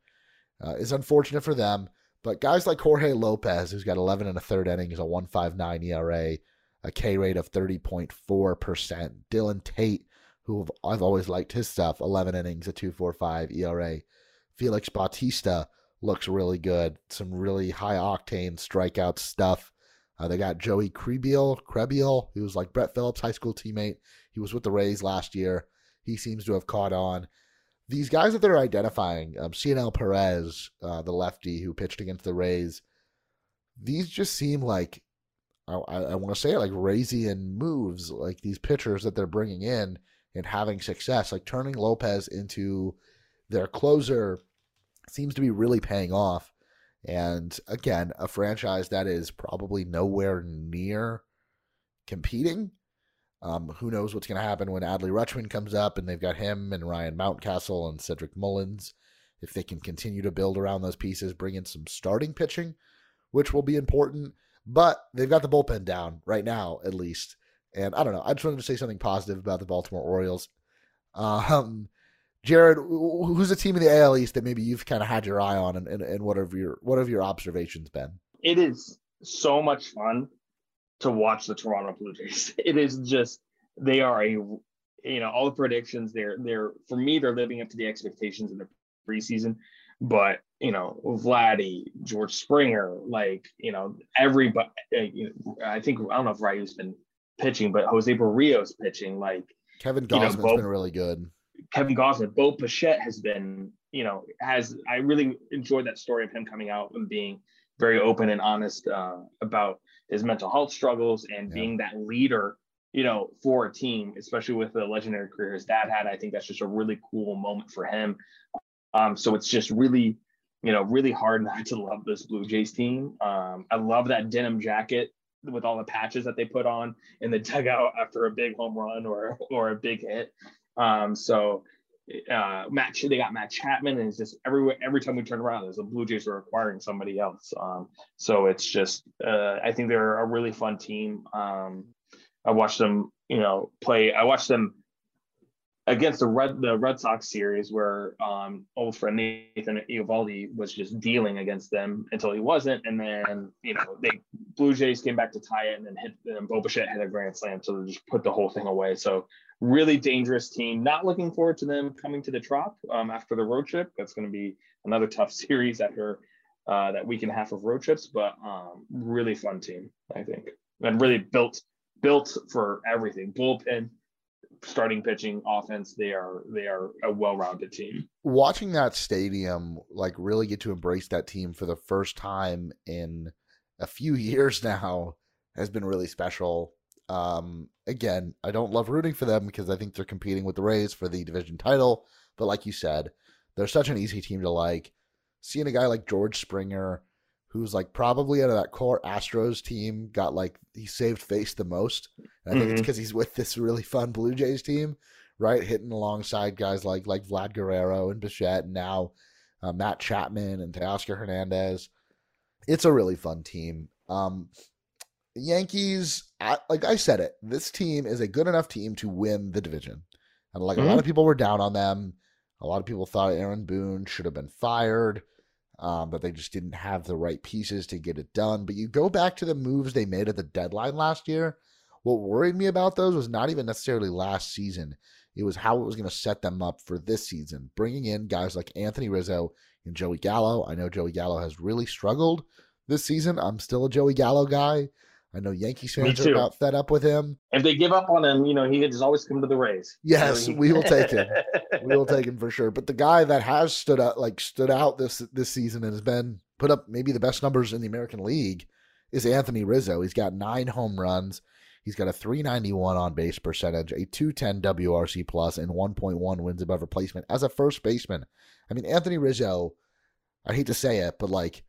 Speaker 1: uh, is unfortunate for them. But guys like Jorge Lopez, who's got 11 and a third innings, a 1.59 ERA, a K rate of 30.4%. Dylan Tate, who I've always liked his stuff, 11 innings, a 2.45 ERA. Felix Bautista looks really good. Some really high octane strikeout stuff. Uh, they got Joey Krehbiel, Krehbiel, who was like Brett Phillips' high school teammate. He was with the Rays last year. He seems to have caught on these guys that they're identifying, um, Cionel Perez, uh, the lefty who pitched against the Rays, these just seem like, I, I want to say it, like Razian moves, like these pitchers that they're bringing in and having success, like turning Lopez into their closer seems to be really paying off. And again, a franchise that is probably nowhere near competing. Um, who knows what's going to happen when Adley Rutschman comes up and they've got him and Ryan Mountcastle and Cedric Mullins. If they can continue to build around those pieces, bring in some starting pitching, which will be important. But they've got the bullpen down right now, at least. And I don't know. I just wanted to say something positive about the Baltimore Orioles. Um, Jared, who's a team in the AL East that maybe you've kind of had your eye on, and, and, and what have your what have your observations been?
Speaker 2: it is so much fun to watch the Toronto Blue Jays. It is just they are a you know all the predictions they're they're for me they're living up to the expectations in the preseason. But you know Vladdy, George Springer, like you know everybody. uh, I think I don't know if Ryu's been pitching, but Jose Berrios pitching. Like
Speaker 1: Kevin
Speaker 2: You know,
Speaker 1: Gausman's
Speaker 2: both-
Speaker 1: been really good.
Speaker 2: Kevin Gausman, Bo Bichette has been, you know, has I really enjoyed that story of him coming out and being very open and honest uh, about his mental health struggles and
Speaker 1: Yeah.
Speaker 2: being that leader, you know, for a team, especially with the legendary career his dad had. I think that's just a really cool moment for him. Um, so it's just really you know, really hard not to love this Blue Jays team. Um, I love that denim jacket with all the patches that they put on in the dugout after a big home run or or a big hit. Um, so uh, Matt, they got Matt Chapman, and it's just everywhere. Every time we turn around, there's a Blue Jays are acquiring somebody else. Um, so it's just, uh, I think they're a really fun team. Um, I watched them, you know, play. I watched them against the Red the Red Sox series where um, old friend Nathan Eovaldi was just dealing against them until he wasn't, and then you know they Blue Jays came back to tie it and then hit and Bo Bichette had a grand slam, so they just put the whole thing away. So really dangerous team. Not looking forward to them coming to the Trop um, after the road trip. That's going to be another tough series after uh, that week and a half of road trips, but um, really fun team I think, and really built built for everything bullpen starting pitching offense they are they are a well-rounded team.
Speaker 1: Watching that stadium like really get to embrace that team for the first time in a few years now has been really special. Um again i don't love rooting for them because i think they're competing with the rays for the division title but like you said they're such an easy team to like. Seeing a guy like george springer who's like probably out of that core Astros team, got like he saved face the most. And I think mm-hmm. it's because he's with this really fun Blue Jays team, right? Hitting alongside guys like like Vlad Guerrero and Bichette, and now uh, Matt Chapman and Teoscar Hernandez. It's a really fun team. Um, Yankees, I, like I said it, this team is a good enough team to win the division. And like mm-hmm. a lot of people were down on them. A lot of people thought Aaron Boone should have been fired um, but they just didn't have the right pieces to get it done. But you go back to the moves they made at the deadline last year. What worried me about those was not even necessarily last season. It was how it was going to set them up for this season. Bringing in guys like Anthony Rizzo and Joey Gallo. I know Joey Gallo has really struggled this season. I'm still a Joey Gallo guy. I know Yankees fans are about fed up with him.
Speaker 2: If they give up on him, you know, he just always come to the Rays.
Speaker 1: Yes, we will take him. we will take him for sure. But the guy that has stood out like stood out this this season and has been put up maybe the best numbers in the American League is Anthony Rizzo. He's got nine home runs. He's got a 391 on base percentage, a 210 WRC plus, and 1.1 wins above replacement as a first baseman. I mean, Anthony Rizzo, I hate to say it, but like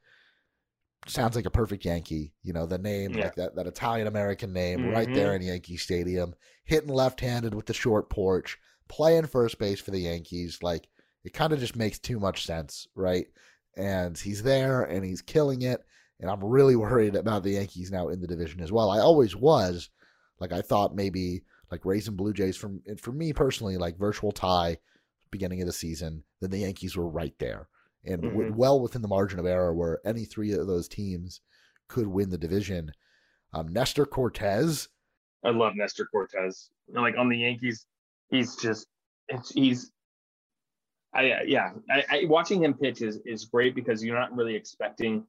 Speaker 1: sounds like a perfect Yankee. You know, the name, yeah. like that, that Italian American name mm-hmm. right there in Yankee Stadium, hitting left handed with the short porch, playing first base for the Yankees. Like, it kind of just makes too much sense, right? And he's there and he's killing it. And I'm really worried about the Yankees now in the division as well. I always was. Like, I thought maybe like raising Blue Jays from, for me personally, like virtual tie beginning of the season, then the Yankees were right there and mm-hmm. w- well within the margin of error where any three of those teams could win the division. Um, Nestor Cortes.
Speaker 2: I love Nestor Cortes. Like on the Yankees, he's just it's he's I yeah I, I, watching him pitch is is great because you're not really expecting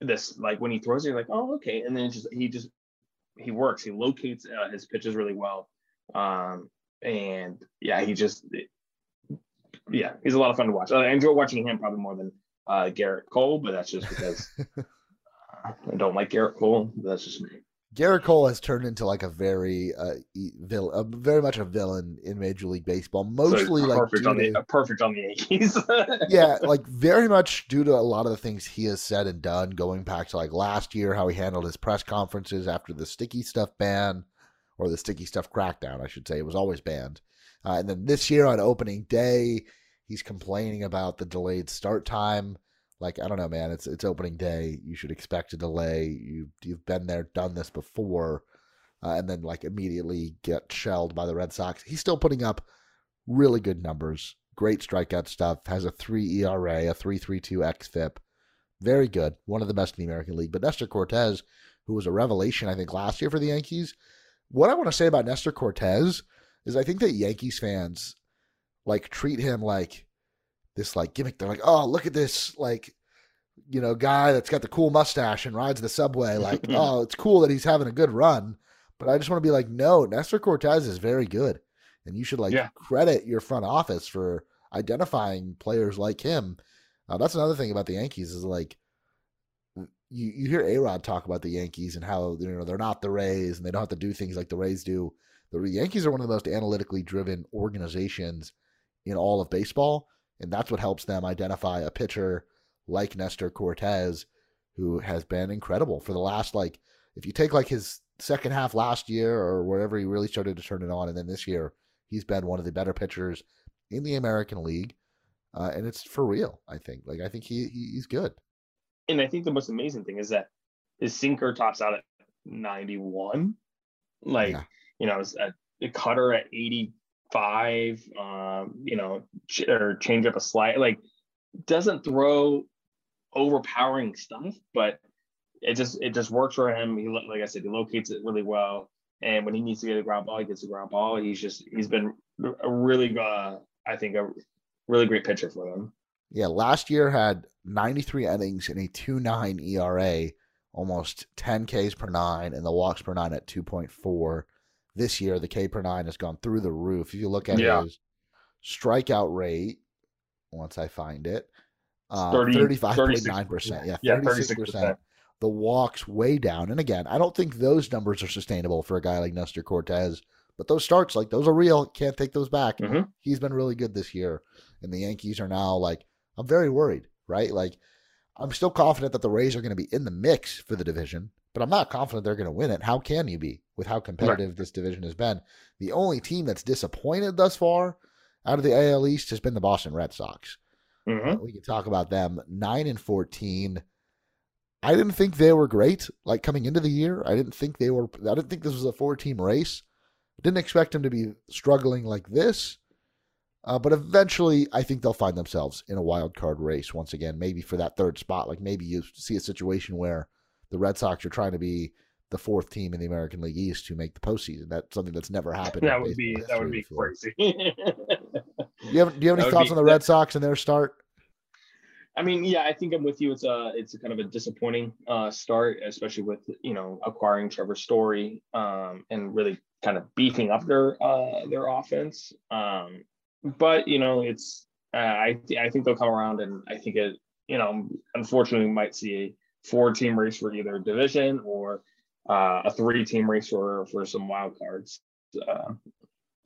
Speaker 2: this like when he throws it you're like oh okay and then just he just he works he locates uh, his pitches really well um and yeah he just yeah, he's a lot of fun to watch. I enjoy watching him probably more than uh, Gerrit Cole, but that's just because uh, I don't like Gerrit Cole. that's just me.
Speaker 1: Gerrit Cole has turned into like a very uh, villain, uh, very much a villain in Major League Baseball. Mostly
Speaker 2: so
Speaker 1: like
Speaker 2: perfect on the uh, perfect on the Yankees.
Speaker 1: yeah, like very much due to a lot of the things he has said and done. Going back to like last year, how he handled his press conferences after the sticky stuff ban, or the sticky stuff crackdown, I should say. It was always banned. Uh, and then this year on opening day, he's complaining about the delayed start time. Like I don't know, man. It's it's opening day. You should expect a delay. You you've been there, done this before, uh, and then like immediately get shelled by the Red Sox. He's still putting up really good numbers. Great strikeout stuff. Has a three ERA, a three three two xFIP. Very good. One of the best in the American League. But Nestor Cortes, who was a revelation, I think, last year for the Yankees. What I want to say about Nestor Cortes is I think that Yankees fans like treat him like this like gimmick. They're like, oh, look at this like you know guy that's got the cool mustache and rides the subway. Like, oh, it's cool that he's having a good run. But I just want to be like, no, Nestor Cortes is very good, and you should like yeah. credit your front office for identifying players like him. Uh, that's another thing about the Yankees is like you you hear A Rod talk about the Yankees and how you know they're not the Rays and they don't have to do things like the Rays do. The Yankees are one of the most analytically driven organizations in all of baseball, and that's what helps them identify a pitcher like Nestor Cortes, who has been incredible for the last like if you take like his second half last year or wherever he really started to turn it on, and then this year he's been one of the better pitchers in the American League, uh, and it's for real. I think like I think he, he he's good.
Speaker 2: And I think the most amazing thing is that his sinker tops out at 91. Like
Speaker 1: Yeah.
Speaker 2: You know, a, a cutter at 85. Um, you know, ch- or change up a slide. Like doesn't throw overpowering stuff, but it just it just works for him. He like I said, he locates it really well. And when he needs to get a ground ball, he gets a ground ball. He's just he's been a really uh I think a really great pitcher for them.
Speaker 1: Yeah, last year had 93 innings and a 2.9 ERA, almost 10 Ks per nine, and the walks per nine at 2.4. This year, the K per nine has gone through the roof. If you look at
Speaker 2: Yeah.
Speaker 1: his strikeout rate, once I find it, uh,
Speaker 2: 30
Speaker 1: 35.9%. Yeah,
Speaker 2: Yeah,
Speaker 1: 36%.
Speaker 2: 36%.
Speaker 1: The walks way down. And again, I don't think those numbers are sustainable for a guy like Nestor Cortes, but those starts, like, those are real. Can't take those back
Speaker 2: Mhm.
Speaker 1: he's been really good this year. And the Yankees are now like, I'm very worried, right? Like, I'm still confident that the Rays are going to be in the mix for the division, but I'm not confident they're going to win it. How can you be with how competitive this division has been? The only team that's disappointed thus far out of the AL East has been the Boston Red Sox.
Speaker 2: Mhm.
Speaker 1: We can talk about them. Nine and fourteen. I didn't think they were great. Like coming into the year, I didn't think they were. I didn't think this was a four-team race. Didn't expect them to be struggling like this. Uh, but eventually, I think they'll find themselves in a wild card race once again. Maybe for that third spot. Like maybe you see a situation where the Red Sox are trying to be the fourth team in the American League East to make the postseason. That's something that's never happened.
Speaker 2: That would be that would be
Speaker 1: before.
Speaker 2: crazy.
Speaker 1: Do you have, do you have any thoughts
Speaker 2: be-
Speaker 1: on the Red Sox and their start?
Speaker 2: I mean, yeah, I think I'm with you. It's a it's a kind of a disappointing uh, start, especially with you know acquiring Trevor Story um, and really kind of beefing up their uh, their offense. Um, but you know, it's uh, I th- I think they'll come around, and I think it you know unfortunately we might see a four team race for either division or uh, a three team race for for some wild cards uh,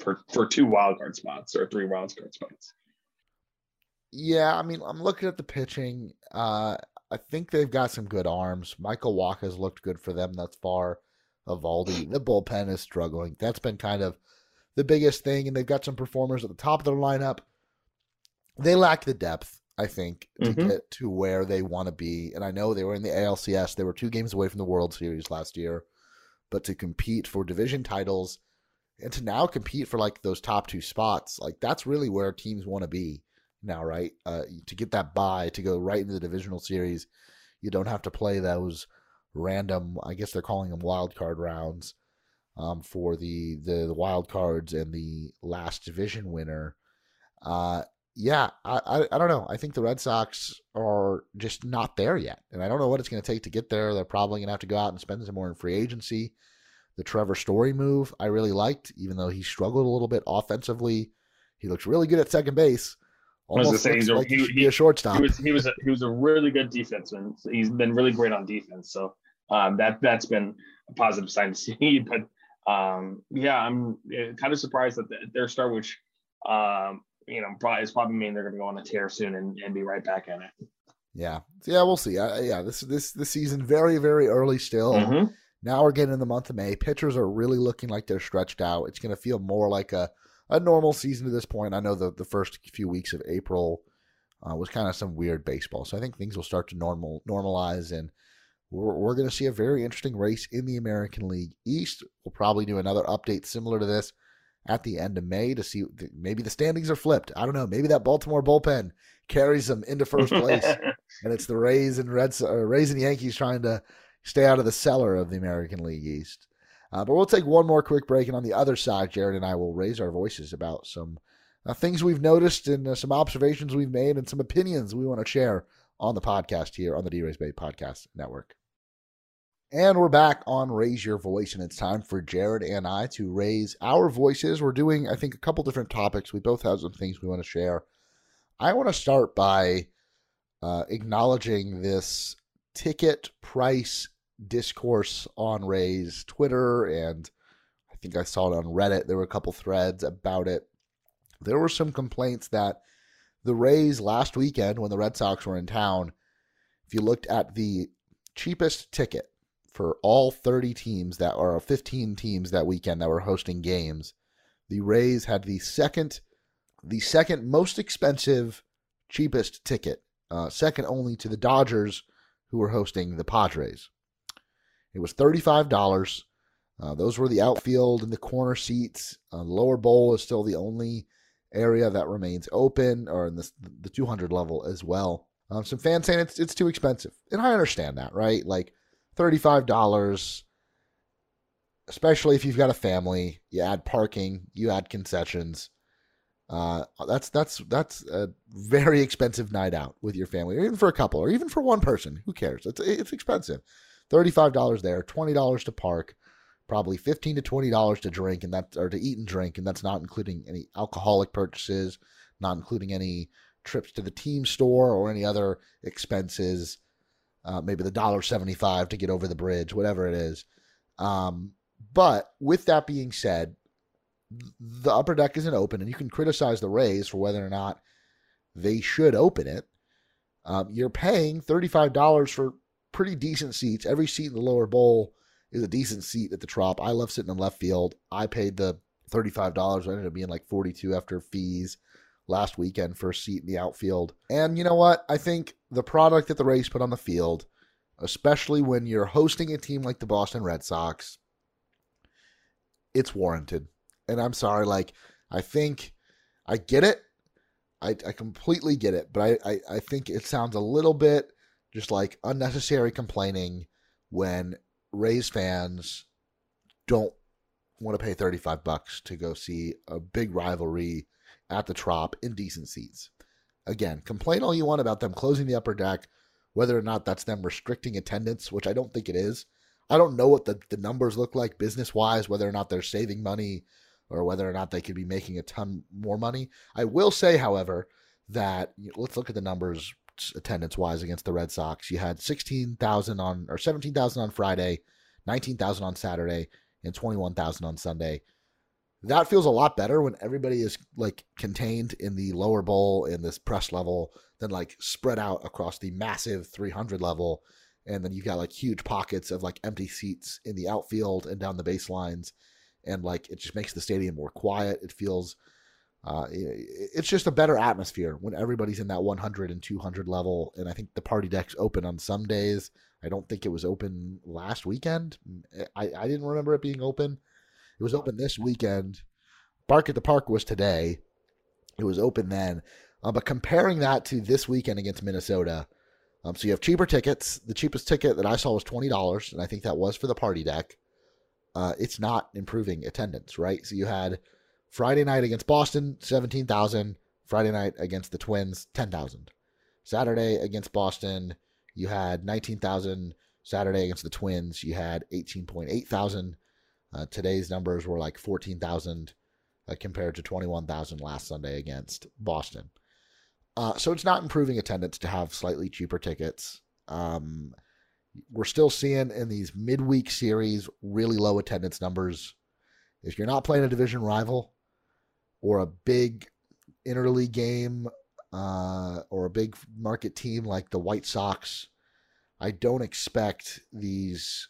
Speaker 2: for for two wild card spots or three wild card spots.
Speaker 1: Yeah, I mean, I'm looking at the pitching. Uh, I think they've got some good arms. Michael Wacha's looked good for them thus far. Eovaldi, the bullpen is struggling. That's been kind of the biggest thing, and they've got some performers at the top of their lineup. They lack the depth, I think, to
Speaker 2: Mhm.
Speaker 1: get to where they want to be. And I know they were in the ALCS. They were two games away from the World Series last year, but to compete for division titles and to now compete for like those top two spots, like that's really where teams want to be now, right? Uh, to get that buy to go right into the divisional series, you don't have to play those random. I guess they're calling them wild card rounds um, for the, the the wild cards and the last division winner. Uh, yeah, I, I I don't know. I think the Red Sox are just not there yet, and I don't know what it's going to take to get there. They're probably going to have to go out and spend some more in free agency. The Trevor Story move I really liked, even though he struggled a little bit offensively. He looks really good at second base.
Speaker 2: I was
Speaker 1: Almost
Speaker 2: say,
Speaker 1: looks like he,
Speaker 2: he- he-
Speaker 1: a shortstop.
Speaker 2: he was he was a, he was a really good defenseman. So he's been really great on defense. So um, that that's been a positive sign to see. But um, yeah, I'm uh, kind of surprised that their start, which um, you know, probably is probably mean they're going to go on a tear soon and, and be right back in it.
Speaker 1: Yeah, yeah, we'll see. Uh, yeah, this this this season very very early still.
Speaker 2: Mhm.
Speaker 1: Now we're getting in the month of May. Pitchers are really looking like they're stretched out. It's going to feel more like a, a normal season to this point. I know the, the first few weeks of April uh, was kind of some weird baseball. So I think things will start to normal normalize, and we're, we're going to see a very interesting race in the American League East. We'll probably do another update similar to this at the end of May to see maybe the standings are flipped. I don't know. Maybe that Baltimore bullpen carries them into first place and it's the Rays and Reds, uh, Rays and Yankees trying to stay out of the cellar of the American League East. Uh, but we'll take one more quick break, and on the other side, Jared and I will raise our voices about some uh, things we've noticed and uh, some observations we've made and some opinions we want to share on the podcast here on the D Rays Bay Podcast Network. And we're back on Raise Your Voice, and it's time for Jared and I to raise our voices. We're doing, I think, a couple different topics. We both have some things we want to share. I want to start by uh, acknowledging this ticket price discourse on Rays Twitter, and I think I saw it on Reddit. There were a couple threads about it. There were some complaints that the Rays last weekend, when the Red Sox were in town, if you looked at the cheapest ticket for all 30 teams that are 15 teams that weekend that were hosting games, the Rays had the second the second most expensive cheapest ticket, uh, second only to the Dodgers who were hosting the Padres. It was $35. Uh, those were the outfield and the corner seats. Uh, lower bowl is still the only area that remains open, or in the, the 200 level as well. Um, some fans saying it's it's too expensive, and I understand that, right? Like thirty-five dollars, especially if you've got a family. You add parking, you add concessions. Uh, that's that's that's a very expensive night out with your family, or even for a couple, or even for one person. Who cares? It's it's expensive. Thirty-five dollars there, twenty dollars to park, probably fifteen to twenty dollars to drink, and that or to eat and drink, and that's not including any alcoholic purchases, not including any trips to the team store or any other expenses. Uh, maybe the dollar seventy-five to get over the bridge, whatever it is. Um, but with that being said, the upper deck isn't open, and you can criticize the Rays for whether or not they should open it. Um, you're paying thirty-five dollars for pretty decent seats. Every seat in the lower bowl is a decent seat at the Trop. I love sitting in left field. I paid the thirty-five dollars. I ended up being like forty-two after fees last weekend a seat in the outfield. And you know what? I think the product that the Rays put on the field, especially when you're hosting a team like the Boston Red Sox, it's warranted. And I'm sorry, like I think I get it. I, I completely get it, but I, I, I think it sounds a little bit just like unnecessary complaining when Rays fans don't want to pay 35 bucks to go see a big rivalry at the Trop in decent seats. Again, complain all you want about them closing the upper deck, whether or not that's them restricting attendance, which I don't think it is. I don't know what the, the numbers look like business wise, whether or not they're saving money or whether or not they could be making a ton more money. I will say, however, that let's look at the numbers attendance wise against the Red Sox. You had 16,000 on or 17,000 on Friday, 19,000 on Saturday, and 21,000 on Sunday that feels a lot better when everybody is like contained in the lower bowl in this press level than like spread out across the massive 300 level. And then you've got like huge pockets of like empty seats in the outfield and down the baselines. And like it just makes the stadium more quiet. It feels uh, it's just a better atmosphere when everybody's in that 100 and 200 level. And i think the party deck's open on some days. I don't think it was open last weekend. I, I didn't remember it being open it was open this weekend. Bark at the Park was today. It was open then. Uh, but comparing that to this weekend against Minnesota, um, so you have cheaper tickets. The cheapest ticket that I saw was twenty dollars, and I think that was for the party deck. Uh, it's not improving attendance, right? So you had Friday night against Boston, seventeen thousand. Friday night against the Twins, ten thousand. Saturday against Boston, you had nineteen thousand. Saturday against the Twins, you had eighteen point eight thousand. Uh, today's numbers were like 14,000 uh, compared to 21,000 last Sunday against Boston. Uh, so it's not improving attendance to have slightly cheaper tickets. Um, we're still seeing in these midweek series really low attendance numbers. If you're not playing a division rival or a big interleague game uh, or a big market team like the White Sox, I don't expect these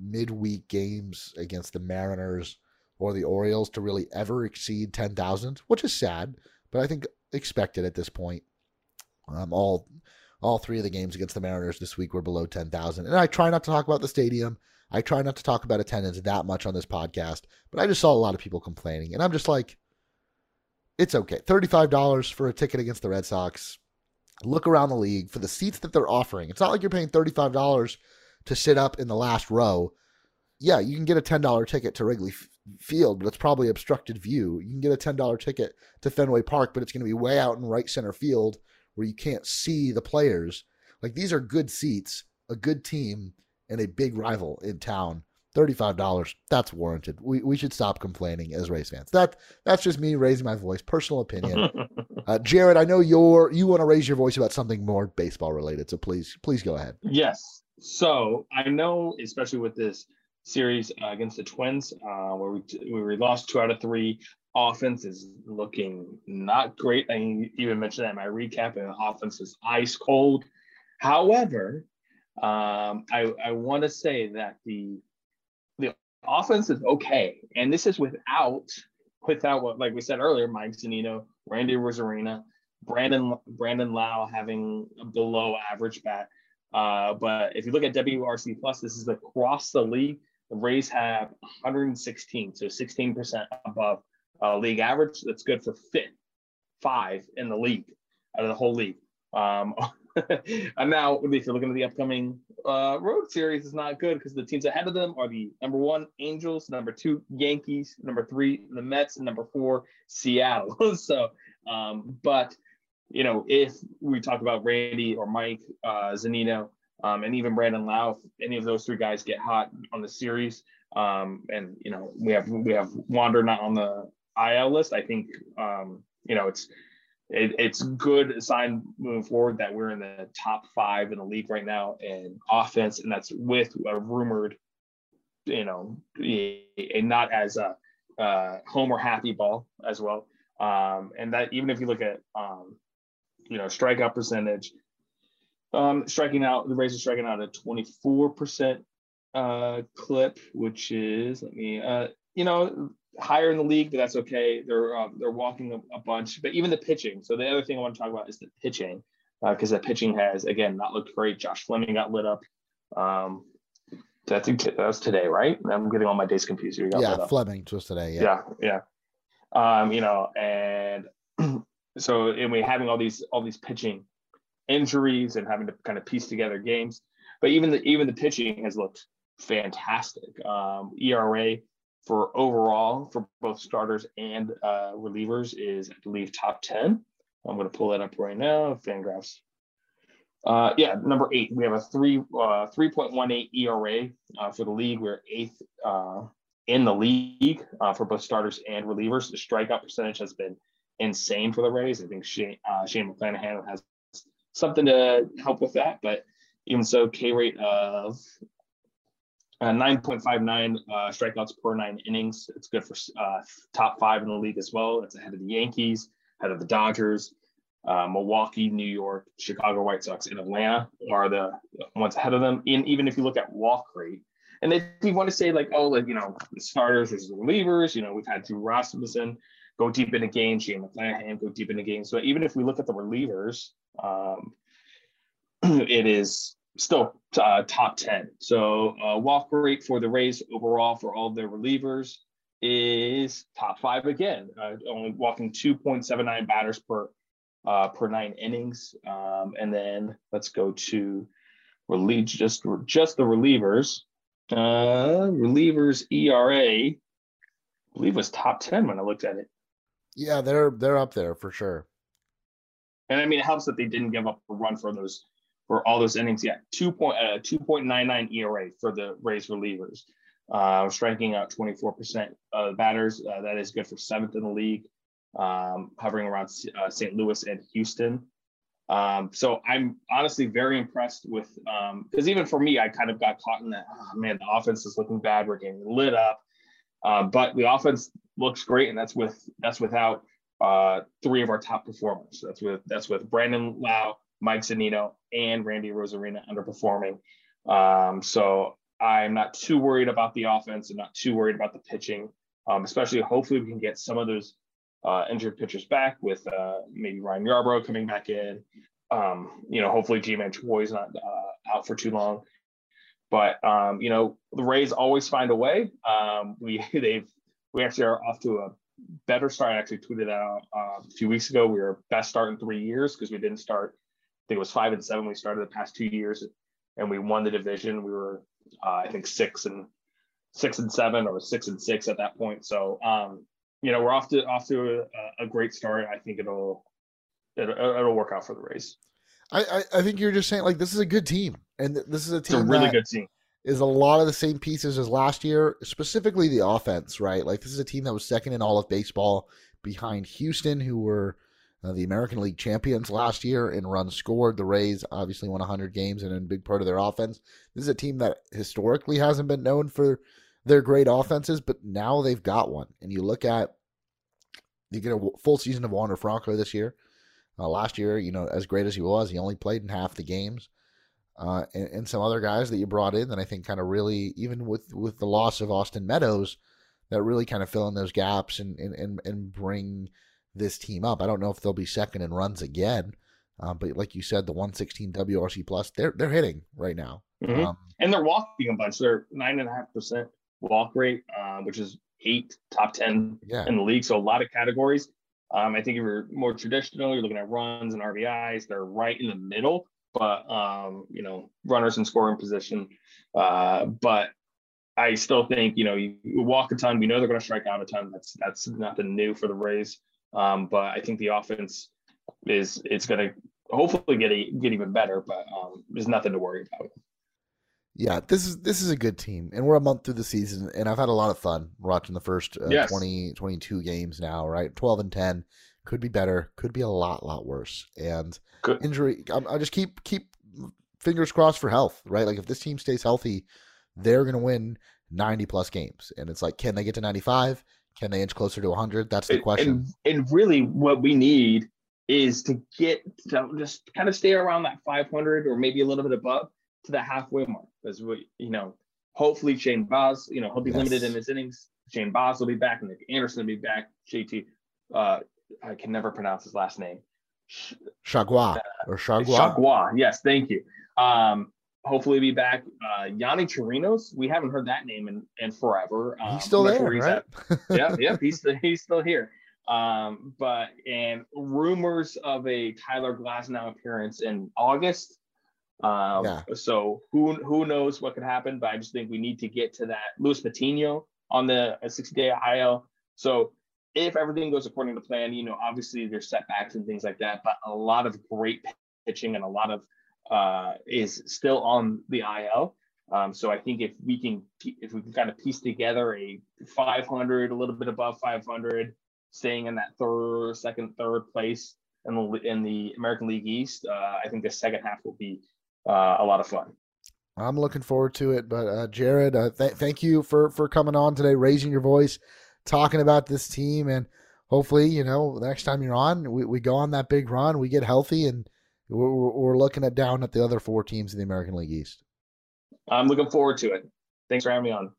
Speaker 1: midweek games against the Mariners or the Orioles to really ever exceed 10,000, which is sad, but I think expected at this point. Um, all all three of the games against the Mariners this week were below 10,000. And I try not to talk about the stadium. I try not to talk about attendance that much on this podcast, but I just saw a lot of people complaining. And I'm just like, it's okay. $35 for a ticket against the Red Sox. Look around the league for the seats that they're offering. It's not like you're paying $35 to sit up in the last row. Yeah, you can get a $10 ticket to Wrigley Field, but it's probably obstructed view. You can get a $10 ticket to Fenway Park, but it's going to be way out in right center field where you can't see the players. Like these are good seats, a good team, and a big rival in town. $35 that's warranted we, we should stop complaining as Rays fans that that's just me raising my voice personal opinion uh, jared i know you're you want to raise your voice about something more baseball related so please please go ahead
Speaker 2: yes so I know, especially with this series uh, against the Twins, uh, where we we lost two out of three. Offense is looking not great. I even mentioned that in my recap. And offense is ice cold. However, um, I, I want to say that the the offense is okay, and this is without without what like we said earlier, Mike Zunino, Randy Arozarena, Brandon Brandon Lowe having a below average bat. Uh, but if you look at WRC plus, this is across the league. The Rays have 116, so 16% above uh, league average. That's good for fifth, five in the league out of the whole league. Um, and now, if you're looking at the upcoming uh, road series, it's not good because the teams ahead of them are the number one Angels, number two Yankees, number three the Mets, and number four Seattle. so, um, but you know, if we talk about Randy or Mike uh, Zunino, um, and even Brandon Lowe, if any of those three guys get hot on the series, um, and you know, we have we have Wander not on the IL list. I think um, you know it's it, it's good sign moving forward that we're in the top five in the league right now in offense, and that's with a rumored, you know, a, a not as a uh, homer happy ball as well. Um, and that even if you look at um, you know strikeout percentage, um, striking out the Rays are striking out at 24 percent uh, clip, which is let me uh, you know higher in the league, but that's okay. They're uh, they're walking a, a, bunch, but even the pitching. So the other thing I want to talk about is the pitching, because uh, the pitching has again not looked great. Josh Fleming got lit up. Um, think that was today, right? I'm getting all my days confused. Here.
Speaker 1: Yeah, Fleming was today.
Speaker 2: Yeah, yeah. yeah. Um, you know, and so and we having all these all these pitching injuries and having to kind of piece together games. But even the even the pitching has looked fantastic. Um, ERA for overall for both starters and uh, relievers is I believe top ten. I'm going to pull that up right now. Fangraphs. Uh, yeah, number eight. We have a three uh, three point one eight ERA uh, for the league. We're eighth uh, in the league uh, for both starters and relievers. The strikeout percentage has been insane for the Rays. I think Shane, uh, Shane McClanahan has something to help with that. But even so, K rate of uh, 9.59 uh, strikeouts per nine innings. It's good for uh, top five in the league as well. It's ahead of the Yankees, ahead of the Dodgers, uh, Milwaukee, New York, Chicago White Sox, and Atlanta are the ones ahead of them. And even if you look at walk rate, and if you want to say like, oh, like you know, the starters versus the relievers, you know, we've had Drew Rasmussen go deep into games, Shane McClanahan go deep into games. So even if we look at the relievers, um, it is still uh, top 10. So uh, walk rate for the Rays overall for all their relievers is top five again, uh, only walking 2.79 batters per uh, per nine innings. Um, and then let's go to just just the relievers. Uh, relievers ERA, I believe was top 10 when I looked at it.
Speaker 1: Yeah, they're they're up there for sure.
Speaker 2: And I mean, it helps that they didn't give up a run for those for all those innings. Yeah, two point uh, two point nine nine ERA for the Rays relievers. Uh, striking out 24% of the batters. Uh, that is good for seventh in the league, um, hovering around uh, St. Louis and Houston. Um, so I'm honestly very impressed with because um, even for me, I kind of got caught in that. Oh, man, the offense is looking bad. We're getting lit up, uh, but the offense looks great, and that's with that's without uh, three of our top performers. That's with that's with Brandon Lowe, Mike Zunino, and Randy Arozarena underperforming. Um, so I'm not too worried about the offense and not too worried about the pitching, um, especially hopefully we can get some of those uh, injured pitchers back with uh, maybe Ryan Yarbrough coming back in. Um, you know, hopefully Choi is not uh, out for too long. But um, you know, the Rays always find a way. Um, we they've we actually are off to a better start. I actually tweeted out uh, a few weeks ago. We were best start in three years because we didn't start I think it was five and seven. We started the past two years, and we won the division. We were, uh, I think, six and six and seven, or six and six at that point. So, um, you know, we're off to off to a, a great start. I think it'll, it'll it'll work out for the Rays.
Speaker 1: I, I, I think you're just saying like this is a good team, and this is a team.
Speaker 2: It's a really good team.
Speaker 1: Is a lot of the same pieces as last year, specifically the offense, right? Like this is a team that was second in all of baseball behind Houston, who were uh, the American League champions last year in runs scored. The Rays obviously won 100 games and a big part of their offense. This is a team that historically hasn't been known for their great offenses, but now they've got one. And you look at, you get a full season of Wander Franco this year. Uh, last year, you know, as great as he was, he only played in half the games. uh, and, and, some other guys that you brought in that I think kind of really, even with with the loss of Austin Meadows, that really kind of fill in those gaps and and and, and bring this team up. I don't know if they'll be second in runs again, uh, but like you said, the 116 WRC plus, they're they're hitting right now,
Speaker 2: mm-hmm. um, and they're walking a bunch. They're nine and a half percent walk rate, uh, which is eight top ten yeah. in the league. So a lot of categories. Um, I think if you're more traditional, you're looking at runs and RBIs. They're right in the middle, but um, you know, runners in scoring position. Uh, but I still think you know you, walk a ton. We know they're going to strike out a ton. That's that's nothing new for the Rays. Um, but I think the offense is it's going to hopefully get a, get even better. But um, there's nothing to worry about.
Speaker 1: Yeah, this is this is a good team, and we're a month through the season, and I've had a lot of fun watching the first uh, yes. 20, 22 games now. Right, twelve and ten could be better, could be a lot lot worse, and good. injury. I, I just keep keep fingers crossed for health. Right, like if this team stays healthy, they're going to win ninety plus games, and it's like, can they get to ninety five? Can they inch closer to 100? That's the question.
Speaker 2: And, and really, what we need is to get to just kind of stay around that 500 or maybe a little bit above to the halfway mark. Because we, you know, hopefully Shane Baz, you know, he'll be yes. limited in his innings. Shane Baz will be back, and Nick Anderson will be back. JT, uh, I can never pronounce his last name.
Speaker 1: Chagua or Chagua.
Speaker 2: Chagua, yes, thank you. Um, hopefully be back. Uh, Yonny Chirinos, we haven't heard that name in, in forever.
Speaker 1: Um, he's still there, he's right?
Speaker 2: yeah, yeah, he's he's still here. Um, but and rumors of a Tyler Glasnow appearance in August. Um, yeah. So who who knows what could happen? But I just think we need to get to that. Luis Patino on the 60 day IL. So if everything goes according to plan, you know, obviously there's setbacks and things like that, but a lot of great pitching and a lot of uh, is still on the IL. Um, so I think if we can if we can kind of piece together a 500, a little bit above 500, staying in that third, second, third place in the in the American League East, uh, I think the second half will be uh, a lot of fun.
Speaker 1: I'm looking forward to it. But uh, Jared, uh, th- thank you for for coming on today, raising your voice, talking about this team, and hopefully, you know, next time you're on, we, we go on that big run, we get healthy, and we're, we're looking at down at the other four teams in the American League East.
Speaker 2: I'm looking forward to it. Thanks for having me on.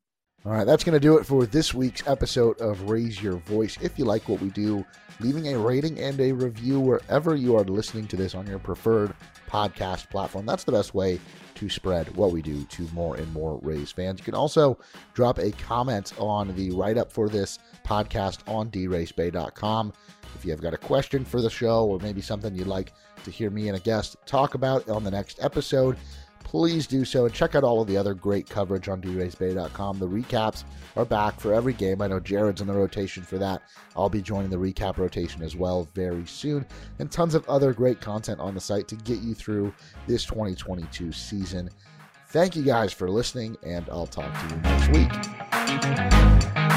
Speaker 1: All right, that's going to do it for this week's episode of Raise Your Voice. If you like what we do, leaving a rating and a review wherever you are listening to this on your preferred podcast platform. That's the best way to spread what we do to more and more Rays fans. You can also drop a comment on the write up for this podcast on draysbay.com. If you have got a question for the show or maybe something you'd like to hear me and a guest talk about on the next episode, please do so and check out all of the other great coverage on draysbay.com. The recaps are back for every game. I know Jared's in the rotation for that. I'll be joining the recap rotation as well very soon, and tons of other great content on the site to get you through this 2022 season. Thank you guys for listening, and I'll talk to you next week.